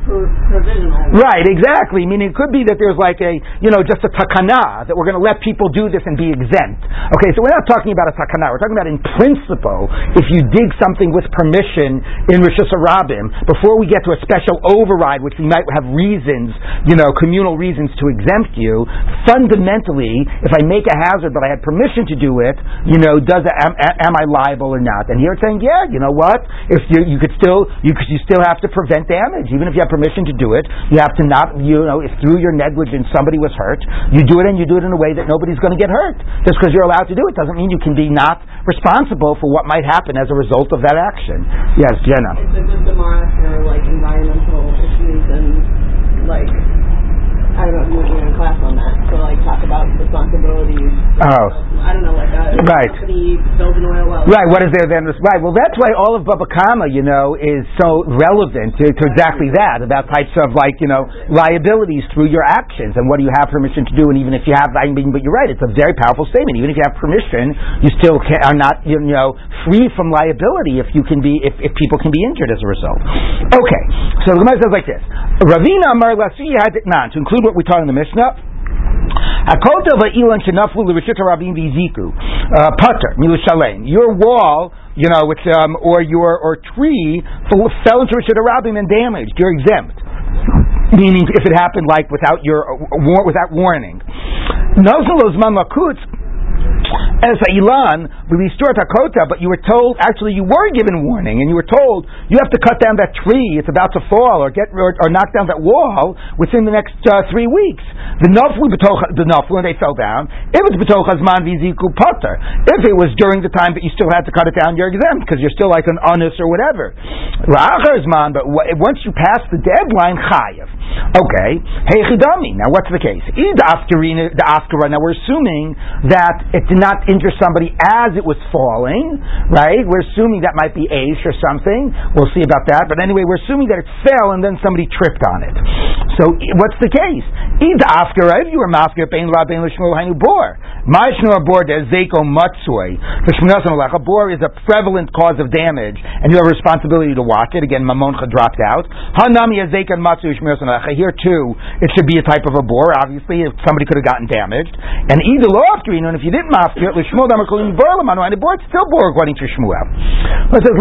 Right, exactly. I mean, it could be that there's like a, you know, just a takana that we're going to let people do this and be exempt. Okay, so we're not talking about a takana. We're talking about in principle, if you dig something with permission, in Rosh Hashanah before we get to a special override, which we might have reasons, you know, communal reasons to exempt you. Fundamentally, if I make a hazard but I had permission to do it, you know, does am, am I liable or not? And here it's saying, yeah, you know what? If you you could still you you still have to prevent damage, even if you have permission to do it. You have to not you know if through your negligence somebody was hurt, you do it and you do it in a way that nobody's going to get hurt. Just because you're allowed to do it doesn't mean you can be not responsible for what might happen as a result of that action. Yes, Jenna. It's a good for like environmental issues and like I don't know if you're in class on that. So like talk about responsibilities. Oh. I don't know, like uh, a Right. company builds an oil well. Right, what is there then? Right, well, that's why all of Bava Kamma, you know, is so relevant to, to exactly that, about types of, like, you know, liabilities through your actions and what do you have permission to do, and even if you have, I mean, but you're right, it's a very powerful statement. Even if you have permission, you still can, are not, you know, free from liability if you can be, if, if people can be injured as a result. Okay, so the Gemara says like this, Ravina Amar Lasi Haditnan, to include what we taught in the Mishnah, Hakota va'ilan shenaflu l'rishit rabim v'ziku. Uh, Putter, milushalem. Your wall, you know, which, um, or your, or tree fell into rishit rabim and damaged. You're exempt. Meaning, if it happened like without your, uh, without warning. Nozalozman lakutz, as a ilan, we restored takota, but you were told, actually you were given warning, and you were told you have to cut down that tree, it's about to fall, or get or, or knock down that wall within the next uh, three weeks. The naflu the naflu, and they fell down. If it's betochas man viziku potter, if it was during the time that you still had to cut it down, you're exempt because you're still like an honest or whatever. Ra'achar man, but once you pass the deadline, chayev. Okay, hey chidami. Now what's the case? The. Now we're assuming that it did not injure somebody as it was falling, right? We're assuming that might be Aish or something. We'll see about that. But anyway, we're assuming that it fell and then somebody tripped on it. So what's the case? Id afkara. If you were mafkir, bein rabbein l'shmuel hainu bor. Ma'ishnu bor de zeko shmunasan A bor is a prevalent cause of damage, and you have a responsibility to watch it. Again, mamoncha dropped out. Hanami zekan matsu shmunasan Here too, it should be a type of a bor. Obviously, if somebody could have gotten damaged. And lo afkarin, and if you didn't lamanu, and bor it's still bor according to Shmuel. But it says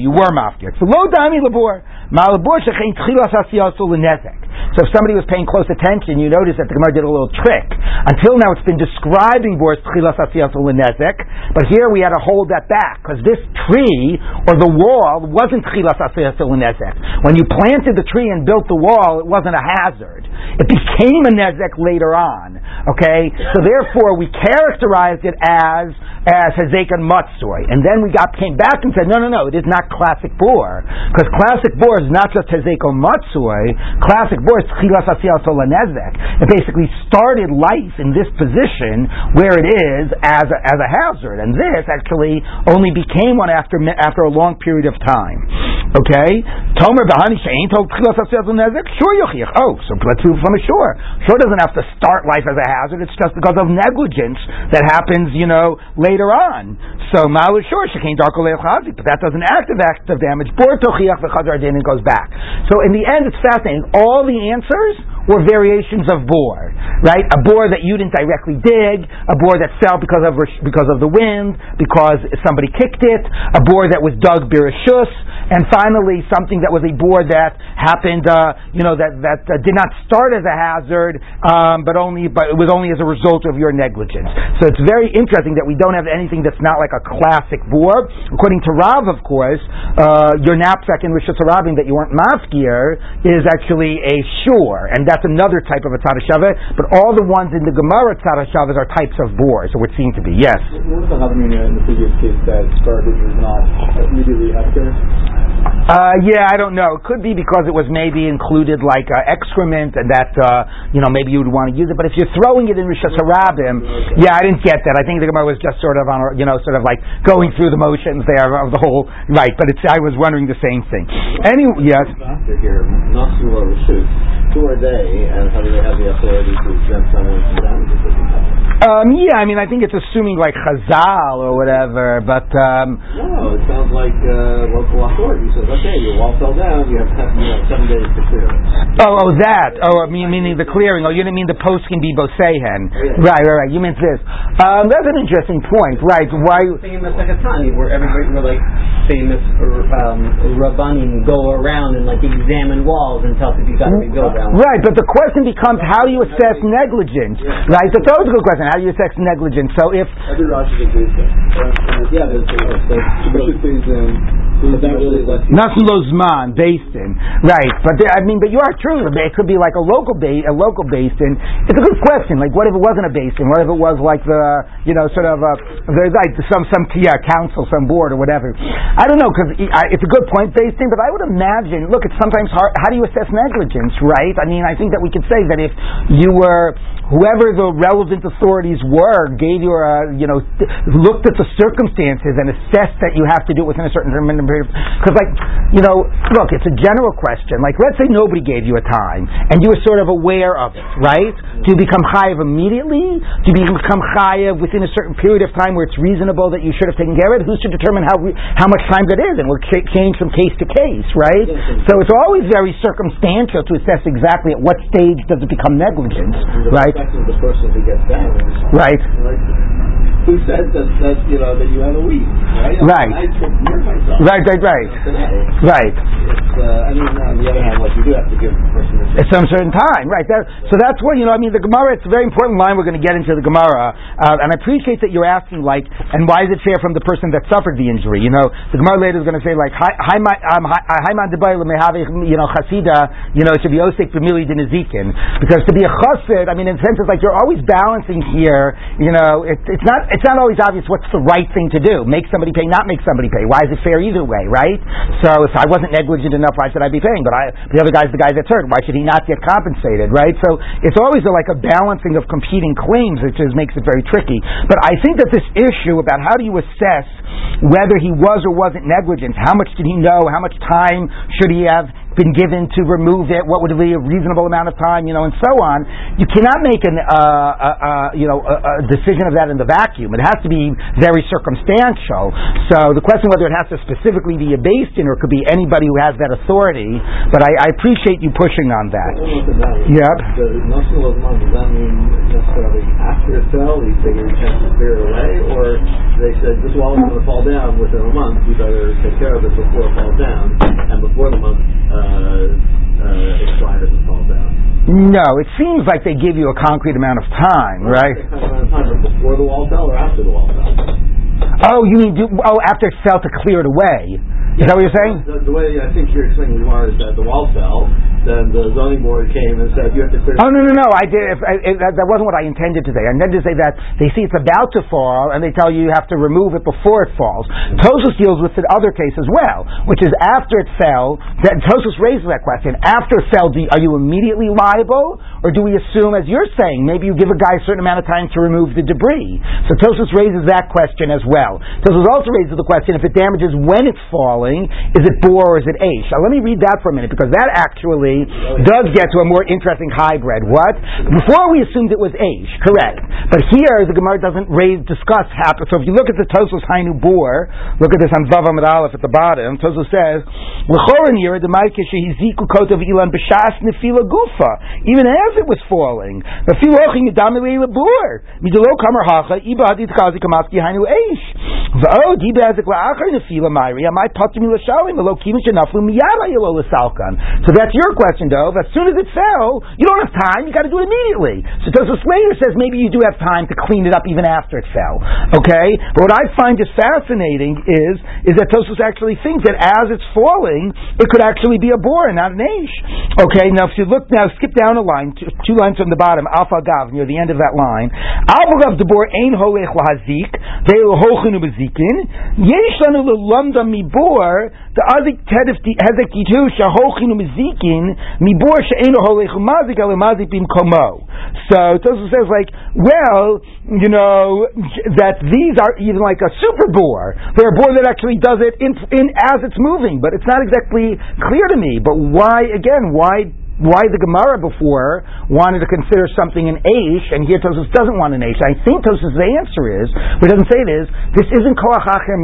you were mafkir. So lo dami labor. Malabor shechein tchilas asiyasul l'nezek. So if somebody was paying close attention, you notice that the Gemara did a little trick. Until now, it's been describing Boris Tchilas Asiyasul Nezek, but here we had to hold that back because this tree or the wall wasn't Tchilas Asiyasul Nezek. When you planted the tree and built the wall, it wasn't a hazard. It became a Nezek later on. Okay, so therefore we characterized it as as Hezekiah Matsoi, and then we got came back and said, no, no, no, it is not classic bor because classic bor is not just Hezekiah Matsoi. Classic bor Tchilas Nezek. It basically started life in this position where it is as a, as a hazard, and this actually only became one after after a long period of time. Okay, Tomer Bahani Shein told Tchilas Nezek. Sure, Yochiach. Oh, so let's move from a shore. Shore doesn't have to start life as a hazard. It's just because of negligence that happens, you know, later on. So Malu Shore Shekin Darko but that doesn't act of act of damage. Bor Tochiach V'Chazar Din and goes back. So in the end, it's fascinating. All the answers were variations of bore, right? A bore that you didn't directly dig, a bore that fell because of because of the wind, because somebody kicked it, a bore that was dug birashus, and finally something that was a bore that happened, uh, you know, that that uh, did not start as a hazard, um, but only but it was only as a result of your negligence. So it's very interesting that we don't have anything that's not like a classic bore. According to Rav, of course, uh, your knapsack in Rishus Harabim that you weren't mafkir is actually a shore, and that's another type of a tzad hashava. But all the ones in the Gemara tzad hashavas are types of bores, or would seem to be. Yes. What was the Havamina in the previous case that garbage was not immediately after? Uh, yeah, I don't know. It could be because it was maybe included like uh, excrement, and that uh, you know maybe you would want to use it. But if you're throwing it in Rishus Harabim, yeah, I didn't get that. I think the Gemara was just sort of on, a, you know, sort of like going through the motions there of the whole right. But it's I was wondering the same thing. Anyway, yes. Who are they, and how do they have the authority to exempt someone from damages? Um, yeah, I mean, I think it's assuming like Chazal or whatever, but um, No, it sounds like uh, local authority says, okay, your wall fell down, you have, you know, seven days to clear it. oh, oh, that. Oh, I mean, meaning the clearing. Oh, you didn't mean the post can be bosehen. Yeah. Right, right, right. You meant this. Um, that's an interesting point, right? Why? famous like a Tani, where everybody were like famous um, rabbanim go around and like examine walls and tell people you got to that one. Right, but the question becomes how do you assess negligence? Right, that's a good question. How do you assess negligence? So if Every Rashi is a base Yeah, there's the Bishop in. But that really lets you Nothing Lozman, basin. Right, but there, I mean, but you are true. It could be like a local ba- a local beis din. It's a good question. Like, what if it wasn't a beis din? What if it was like the, you know, sort of a, there's like some some yeah, council, some board or whatever. I don't know because it's a good point, basin. But I would imagine. Look, it's sometimes hard. How do you assess negligence? Right. I mean, I think that we could say that if you were whoever the relevant authorities were gave you a, you know, looked at the circumstances and assessed that you have to do it within a certain period. Because, like, you know, look, it's a general question. Like, let's say nobody gave you a time and you were sort of aware of it, right? Do you become chayiv immediately? Do you become chayiv within a certain period of time where it's reasonable that you should have taken care of it? Who's to determine how how much time that is? And we're change from case to case, right? So it's always very circumstantial to assess exactly at what stage does it become negligence, right? The person who gets that. Right. Who says that, that you know that you have a week, right? Right. I myself. Right, right, right. Right. It's, uh, I mean, on the other hand, like you do have to give the person a At some certain time, right? That, so that's what you know. I mean, the Gemara. It's a very important line. We're going to get into the Gemara, uh, and I appreciate that you're asking, like, and why is it fair from the person that suffered the injury? You know, the Gemara later is going to say, like, hi, um, man you know, chasida, you know, it should be osik famili dinazikin, because to be a chassid, I mean, in a sense, it's like you're always balancing here. You know, it, it's not it's not always obvious what's the right thing to do. Make somebody pay, not make somebody pay. Why is it fair either way, right? So if I wasn't negligent enough, why should I be paying? But I, the other guy's the guy that's hurt. Why should he not get compensated, right? So it's always a, like a balancing of competing claims, which is, makes it very tricky. But I think that this issue about how do you assess whether he was or wasn't negligent, how much did he know, how much time should he have been given to remove it, what would be a reasonable amount of time, you know, and so on. You cannot make an, uh, uh, uh, you know, a, a, decision of that in the vacuum. It has to be very circumstantial. So the question whether it has to specifically be a beis din or it could be anybody who has that authority. But I, I appreciate you pushing on that. Yep. The national of month, does that mean necessarily after fell, he figured he had to clear away, or they said this wall is going to fall down within a month, you better take care of it before it falls down, and before the month uh, uh, expired doesn't fall down. No, it seems like they give you a concrete amount of time, well, right? Amount of time, before the wall fell or after the wall fell? Oh, you mean do, oh after it fell to clear it away? Is that what you're saying? The, the way I think you're explaining Gemara is that the wall fell, then the zoning board came and said you have to clear. Oh no no no! I did. If, I, that, that wasn't what I intended to say. I intended to say that they see it's about to fall and they tell you you have to remove it before it falls. Tosfos deals with the other case as well, which is after it fell. That Tosfos raises that question. After it fell, do, are you immediately liable, or do we assume, as you're saying, maybe you give a guy a certain amount of time to remove the debris? So Tosfos raises that question as well. Tosfos also raises the question if it damages when it's falling is it bore or is it aish? Now let me read that for a minute because that actually does get to a more interesting hybrid. What? Before we assumed it was age, correct. But here the Gemara doesn't raise, discuss happen. So if you look at the Tosfos Hainu bor, look at this on Vav Amud Aleph at the bottom, Tosfos says, even as it was falling. So that's your question, Dov. As soon as it fell, you don't have time. You got to do it immediately. So Tosfos later says maybe you do have time to clean it up even after it fell. Okay, but what I find just fascinating is is that Tosfos actually thinks that as it's falling, it could actually be a bor and not an aish. Okay, now if you look now, skip down a line, two, two lines from the bottom, alpha gav near the end of that line. Alpha debor ein holech lahazik, ve'el hochenu bezikin. Yesh lanu lelamda mibor the Azik Tedif Hezek Yitu Shahochinu Mizikin, Mibor Komo. So Tosfos says like, well, you know, that these are even like a super bore. They're a bore that actually does it in, in as it's moving, but it's not exactly clear to me. But why again, why why the Gemara before wanted to consider something an Aish, and here Tosfos doesn't want an Aish. I think Tosfos' answer is, but doesn't say it is, this isn't Koach Acher.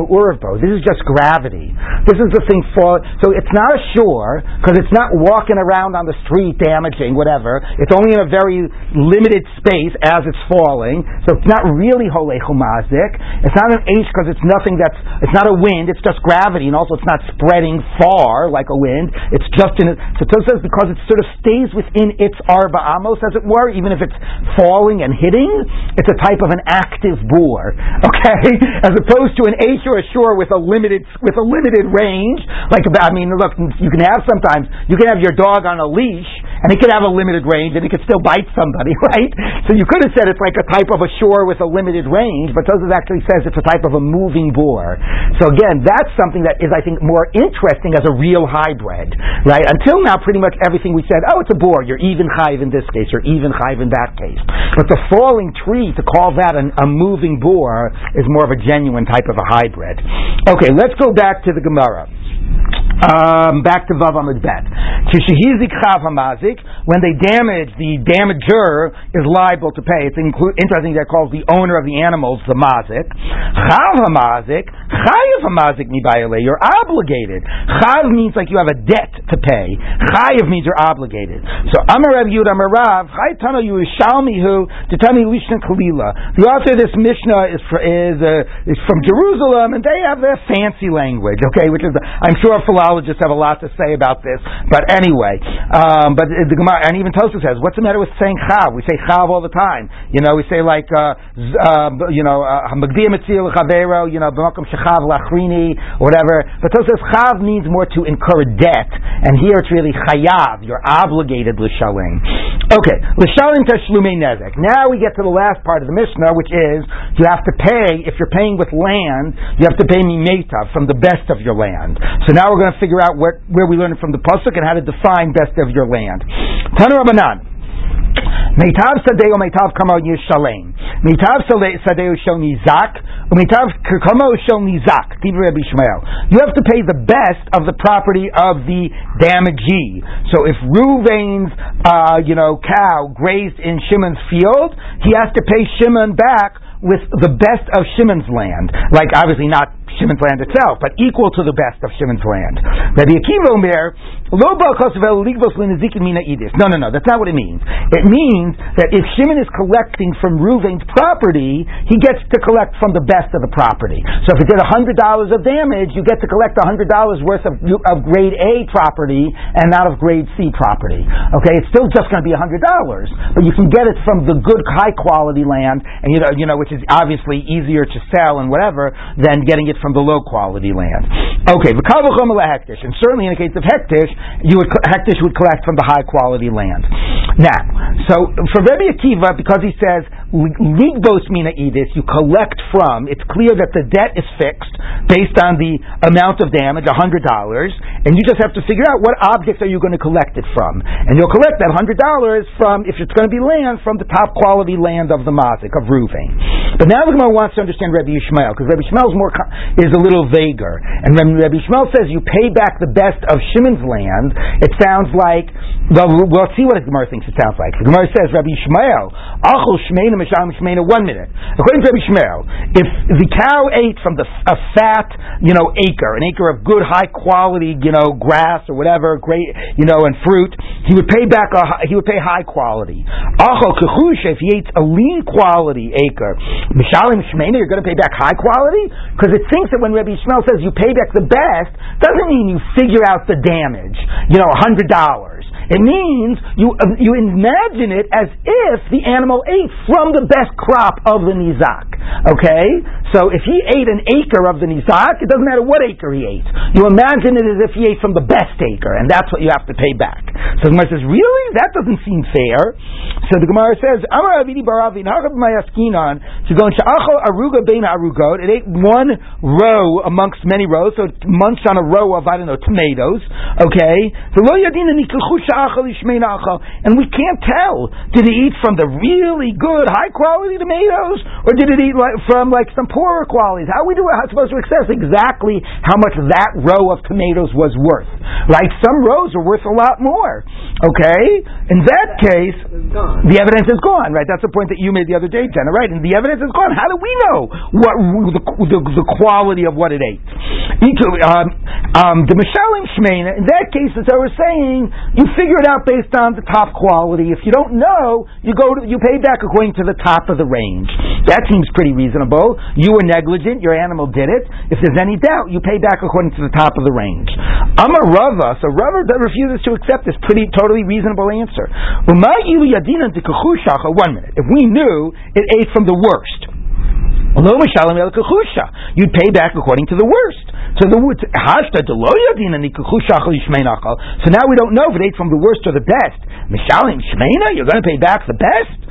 This is just gravity. This is the thing fall. So it's not a shore, because it's not walking around on the street damaging, whatever. It's only in a very limited space as it's falling. So it's not really Hole Chumazik. It's not an Aish because it's nothing that's, it's not a wind, it's just gravity, and also it's not spreading far like a wind. It's just in, a, so Tosfos says because it's sort of stays within its arba amos, as it were, even if it's falling and hitting, it's a type of an active bore, okay, as opposed to an ace or a shore with a limited with a limited range. Like I mean, look, you can have sometimes you can have your dog on a leash and it can have a limited range and it could still bite somebody, right? So you could have said it's like a type of a shore with a limited range, but Tosfos actually says it's a type of a moving bore. So again, that's something that is I think more interesting as a real hybrid, right? Until now, pretty much everything we said said, oh, it's a bor. You're even chayiv in this case. You're even chayiv in that case. But the falling tree, to call that an, a moving bor, is more of a genuine type of a hybrid. Okay, let's go back to the Gemara. Um, back to Vav Amud Bet. When they damage, the damager is liable to pay. It's inclu- interesting that calls the owner of the animals the Mazik. Chav Hamazik, Chayav Hamazik Nibayale, you're obligated. Chav means like you have a debt to pay. Chayav means you're obligated. So Amar Rav Yud Amar Rav, Chay Tana Yerushalmihu, me Lishna Kalila. The author of this Mishnah is, is, uh, is from Jerusalem, and they have their fancy language, okay, which is, I'm sure philologists have a lot to say about this, but anyway, um, but the Gemara, and even Tosfos says, what's the matter with saying chav? We say chav all the time. You know, we say like, uh, uh, you know, hamagdim etzil chavero, you know, b'makom shechav lachrini, whatever. But Tosfos says chav means more to incur debt, and here it's really chayav. You're obligated l'shalim. Okay, l'shalim tashlumei nezek. Now we get to the last part of the Mishnah, which is you have to pay if you're paying with land, you have to pay me mimetav from the best of your land. So now we're going to figure out what, where we learn it from the pasuk and how to define best of your land. Tanu Rabbanan. Meitav sadeo meitav kamo yishalem. Meitav sadeo shel nizak. Meitav kamo shel nizak. Rabbi Yishmael. You have to pay the best of the property of the damagee. So if Ruvain's, uh, you know, cow grazed in Shimon's field, he has to pay Shimon back with the best of Shimon's land. Like obviously not Shimon's land itself, but equal to the best of Shimon's land. Rabbi Akiva Omer, no, no, no, that's not what it means. It means that if Shimon is collecting from Ruvain's property, he gets to collect from the best of the property. So if it did $100 of damage, you get to collect $100 worth of, of grade A property and not of grade C property. Okay, it's still just going to be $100, but you can get it from the good, high quality land, and you know, you know, which is obviously easier to sell and whatever than getting it from the low quality land. Okay, hekdesh, and certainly in the case of hekdesh, you would hekdesh would collect from the high quality land. Now, so for Rebbe Akiva, because he says ligbos mina edis, you collect from. It's clear that the debt is fixed based on the amount of damage, hundred dollars, and you just have to figure out what objects are you going to collect it from, and you'll collect that hundred dollars from, if it's going to be land, from the top quality land of the mazik of Ruvain. But now the Gemara wants to understand Rabbi Yishmael because Rabbi Yishmael is more is a little vaguer. And when Rabbi Yishmael says you pay back the best of Shimon's land, it sounds like, well, we'll see what the Gemara thinks it sounds like. The Gemara says, Rabbi Yishmael, Achel Shmeina Misham Shmeina, one minute. According to Rabbi Yishmael, if the cow ate from the, a fat, you know, acre, an acre of good, high quality, you know, grass or whatever, great, you know, and fruit, he would pay back, a, he would pay high quality. Kehusha, if he ate a lean quality acre, Mishalim Shmeina, you're going to pay back high quality? Because it thinks that when Rabbi Yishmael says you pay back the best, doesn't mean you figure out the damage. You know, a hundred dollars. It means you uh, you imagine it as if the animal ate from the best crop of the nizak. Okay, so if he ate an acre of the nizak, it doesn't matter what acre he ate. You imagine it as if he ate from the best acre, and that's what you have to pay back. So the Gemara says, really? That doesn't seem fair. So the Gemara says, Amar Avidi Baravi Mayaskinon to go into Achol Aruga Bein Arugot. It ate one row amongst many rows, so it munched on a row of I don't know tomatoes. Okay, the Lo Yadina and we can't tell. Did it eat from the really good, high quality tomatoes, or did it eat like, from like some poorer qualities? How we do how supposed to assess exactly how much that row of tomatoes was worth? Like some rows are worth a lot more. Okay, in that case, the evidence is gone. Right, that's the point that you made the other day, Jenna. Right, and the evidence is gone. How do we know what the, the, the quality of what it ate? Um, um, the. In that case, as I was saying, you figure it out based on the top quality. If you don't know, you go to, you pay back according to the top of the range. That seems pretty reasonable. You were negligent, your animal did it. If there's any doubt, you pay back according to the top of the range. I'm a Rava, so Rava refuses to accept this pretty totally reasonable answer. One minute. If we knew it ate from the worst, You'd pay back according to the worst. So the hashta So now we don't know if it ate from the worst or the best. Mishalim shmeina, you're going to pay back the best.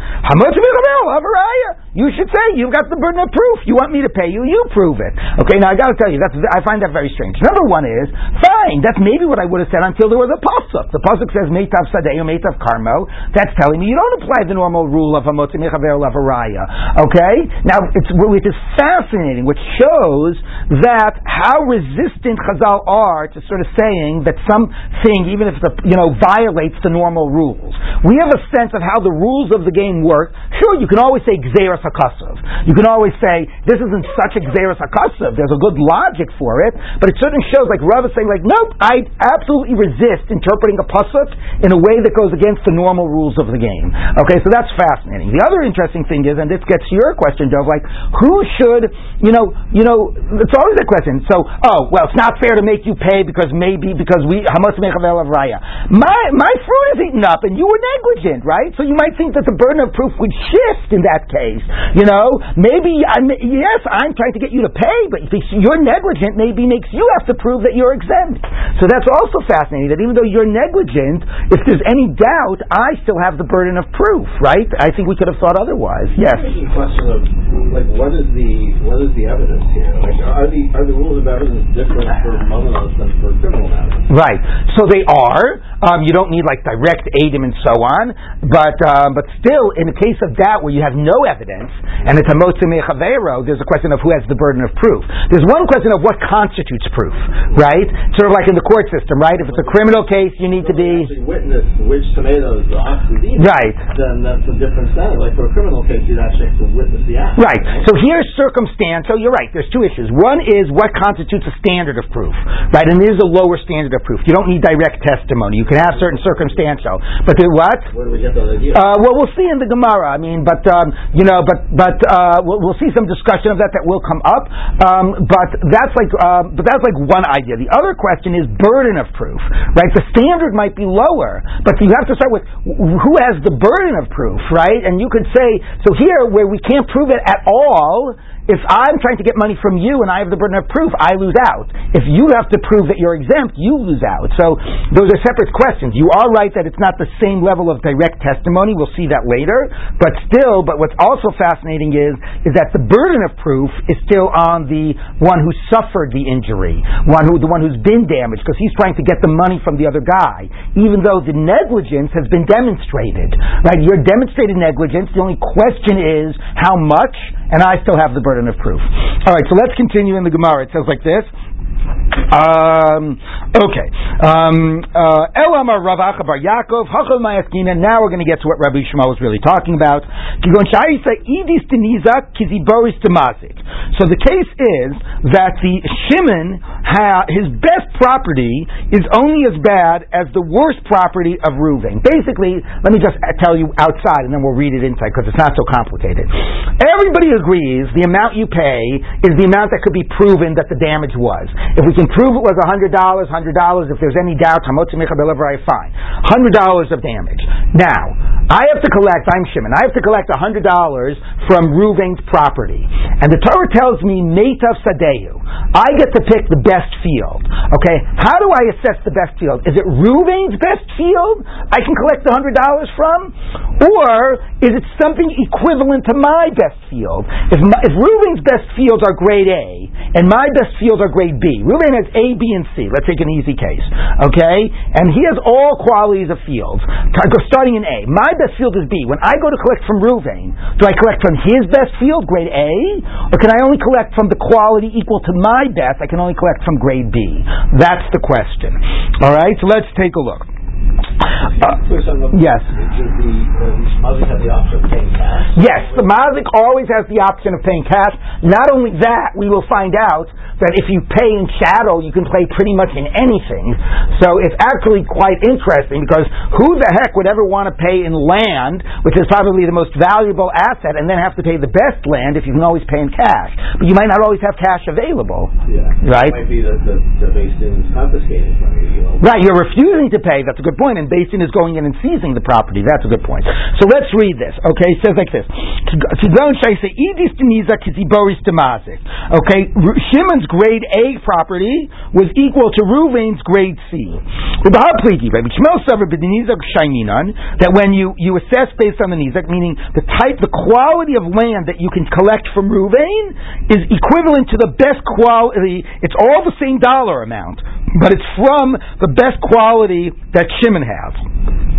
You should say you've got the burden of proof. You want me to pay you, you prove it. Okay, now I got to tell you, that's I find that very strange. Number one is fine. That's maybe what I would have said until there was a pasuk. The pasuk says meitav sadeu, meitav karmo. That's telling me you don't apply the normal rule of a motzimichaver lavaraya. Okay, now it's which is fascinating, which shows that how resistant Chazal are to sort of saying that something, even if the you know violates the normal rules. We have a sense of how the rules of the game work. Sure, you can always say Xeris Hakasov. You can always say, this isn't such a Xeris Hakasov. There's a good logic for it, but it certainly shows, like Rav is saying, like, nope, I absolutely resist interpreting a pasuk in a way that goes against the normal rules of the game. Okay, so that's fascinating. The other interesting thing is, and this gets to your question, Dov, like, who should, you know, you know, it's always a question. So, oh, well, it's not fair to make you pay because maybe, because we, Hamas Mechavel of Raya. My, my fruit is eaten up and you were negligent, right? So you might think that the burden of proof would shift in that case. You know, maybe, I'm, yes, I'm trying to get you to pay, but you're negligent maybe makes you have to prove that you're exempt. So that's also fascinating, that even though you're negligent, if there's any doubt, I still have the burden of proof, right? I think we could have thought otherwise. Yes. The question of, like, what is the, what is the evidence here? Like, are the, are the rules of evidence different for monos than for criminal matters? Right. So they are. Um, you don't need, like, direct adim and so on, but, um, but still, in the case of that where you have no evidence, and it's a motzimeichavero, there's a question of who has the burden of proof. There's one question of what constitutes proof, right? Sort of like in the court system, right? If it's a criminal case, you need to be witness which tomatoes the. Right. Then that's a different standard. Like for a criminal case, you'd actually have to witness the act. Right. right? So here's circumstance. So you're right. There's two issues. One is what constitutes a standard of proof, right? And there's a lower standard of proof. You don't need direct testimony. You can have certain circumstantial. But the, what? Where do we get that idea? Uh, well, we'll see in the Gemara. I mean, but um, you know, but but uh, we'll, we'll, see some discussion of that that will come up. Um, but that's like uh, but that's like one idea. The other question is burden of proof, right? The standard might be lower, but you have to start with who has the burden of proof, right? And you could say so here where we can't prove it at all if I'm trying to get money from you and I have the burden of proof, I lose out. If you have to prove that you're exempt, you lose out. So those are separate questions. You are right that it's not the same level of direct testimony. We'll see that later. But still, but what's also fascinating is, is that the burden of proof is still on the one who suffered the injury, one who, the one who's been damaged, because he's trying to get the money from the other guy, even though the negligence has been demonstrated. Right? You're demonstrated negligence. The only question is how much, and I still have the burden burden of proof. All right, so let's continue in the Gemara. It says like this. Um, okay. Um, uh, Elamar Rav Bar Yaakov, Hachal Mayaskina. Now we're going to get to what Rabbi Yishmael was really talking about. So the case is that the Shimon, his best property is only as bad as the worst property of Reuven. Basically, let me just tell you outside and then we'll read it inside because it's not so complicated. Everybody agrees the amount you pay is the amount that could be proven that the damage was. If we can prove it was $100, $100, if there's any doubt, fine. $100 of damage. Now, I have to collect, I'm Shimon, I have to collect $100 from Reuven's property. And the Torah tells me, Meitav Sadeu. I get to pick the best field. Okay? How do I assess the best field? Is it Reuven's best field I can collect the $100 from? Or is it something equivalent to my best field? If, if Reuven's best fields are grade A, and my best fields are grade B, Reuven has A, B, and C. Let's take an easy case. Okay? And he has all qualities of fields. Starting in A. My best field is B. When I go to collect from Reuven, do I collect from his best field, grade A? Or can I only collect from the quality equal to my best? I can only collect from grade B. That's the question. Alright? So let's take a look. Uh, yes. Yes, the mazik always has the option of paying cash. Not only that, we will find out that if you pay in chattel, you can play pretty much in anything. So it's actually quite interesting because who the heck would ever want to pay in land, which is probably the most valuable asset, and then have to pay the best land if you can always pay in cash? But you might not always have cash available. Yeah. Right? It might be that the, the base is confiscating from you. You know. Right, you're refusing to pay. That's a good point. And Beis Din is going in and seizing the property. That's a good point. So let's read this. Okay, it says like this. Okay, Shimon's grade A property was equal to Ruvain's grade C. That when you, you assess based on the Nizak, meaning the type, the quality of land that you can collect from Ruvain is equivalent to the best quality. It's all the same dollar amount, but it's from the best quality that Shimon has.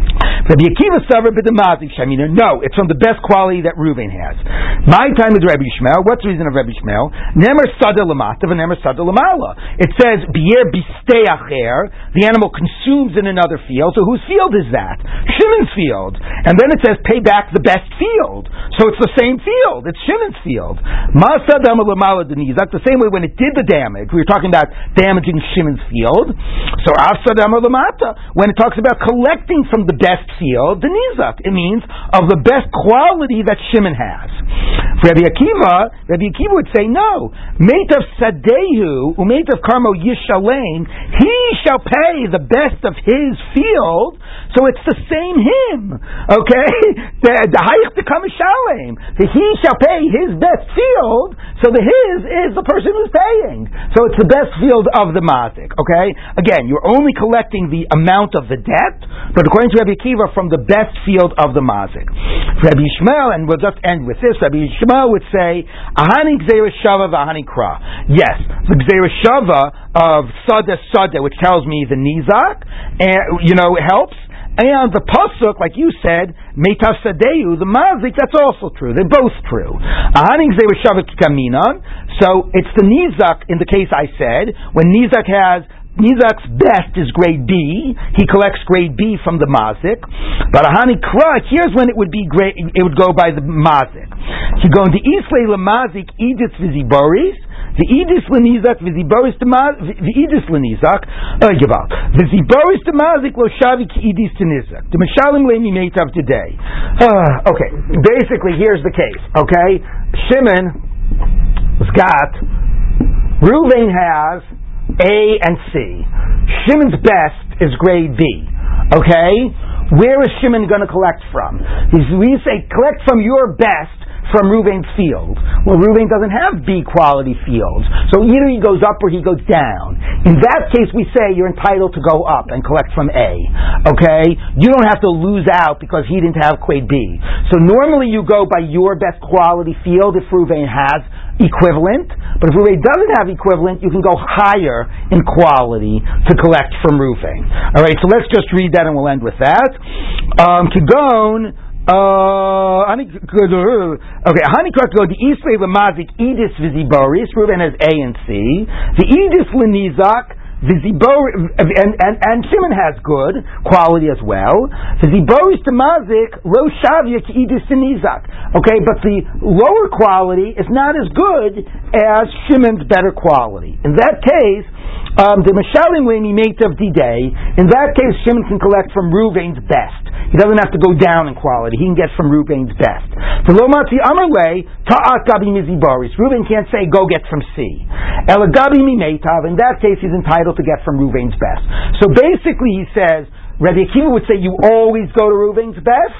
Rabbi Akiva Savar b'demazik shamina. No, it's from the best quality that Reuven has. My time is Rabbi Yishmael. What's the reason of Rabbi Yishmael? Nemer sada lamata v'nemer sada lamala. It says bier bisteacher. The animal consumes in another field. So whose field is that? Shimon's field. And then it says pay back the best field. So it's the same field. It's Shimon's field. Masadam lamala denizak. The same way when it did the damage, we were talking about damaging Shimon's field. So afsadam lamata. When it talks about collecting from the best field, the nizak. It means of the best quality that Shimon has. For Rabbi Akiva, Rabbi Akiva would say, no. Mate of Sadehu, umate of Karmo Yishalem, he shall pay the best of his field, so it's the same him. Okay? The Hayich to come Shalem. He shall pay his best field, so the his is the person who's paying. So it's the best field of the mazik. Okay? Again, you're only collecting the amount of the debt, but according to Rabbi Akiva, from the best field of the mazik. Rabbi Yishmael, and we'll just end with this, Rabbi Yishmael would say, Ahani Gzera Shava Vahani Kra. Yes, the Gzera Shava of Sada Sada, which tells me the Nizak, and, you know, helps. And the pasuk, like you said, Meitav Sadeu, the Mazik, that's also true. They're both true. Ahaning Kaminan. So it's the Nizak in the case I said, when Nizak has Nizak's best is grade B. He collects grade B from the mazik. But a honey crutch, here's when it would be great, it would go by the mazik. You go into Islay Lamazik, Edith Viziboris, the Edith Lenizak, Viziboris the Edith Lenizak, the mazik lo shavi ki Edith Tenizak. The Meshalim Lemi Meitav today. Uh, okay, basically here's the case, okay? Shimon has got, Ruvain has, a and C. Shimon's best is grade B. Okay? Where is Shimon going to collect from? We say collect from your best from Ruvain's field. Well, Ruvain doesn't have B quality fields. So either he goes up or he goes down. In that case, we say you're entitled to go up and collect from A. Okay? You don't have to lose out because he didn't have grade B. So normally you go by your best quality field if Ruvain has equivalent, but if Ruvain doesn't have equivalent, you can go higher in quality to collect from Ruvain. All right, so let's just read that and we'll end with that. Um, Kagon, uh, okay, Hanikot go the Isle Lamazik Edis Viziboris, Ruvain has A and C. The Edis Lenizak, the Zibor, and, and, and Shimon has good quality as well. The Ziboris to Mazik, Lo Shavia Okay, but the lower quality is not as good as Shimon's better quality. In that case, Um, the Mashalim Leni mate of D-Day, in that case, Shimon can collect from Ruvain's best. He doesn't have to go down in quality. He can get from Ruvain's best. For Lomati Amarle, Ta'at Gabi Mizibaris. Ruvain can't say, go get from C. Elagabi Mimetav, in that case, he's entitled to get from Ruvain's best. So basically, he says, Rabbi Akiva would say, you always go to Ruvain's best.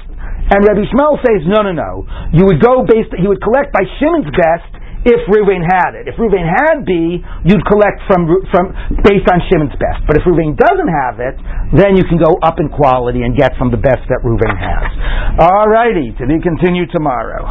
And Rabbi Yishmael says, no, no, no. You would go based, he would collect by Shimon's best, if Ruvain had it. If Ruvain had B, you'd collect from, from based on Shimon's best. But if Ruvain doesn't have it, then you can go up in quality and get from the best that Ruvain has. All righty, to be continued tomorrow.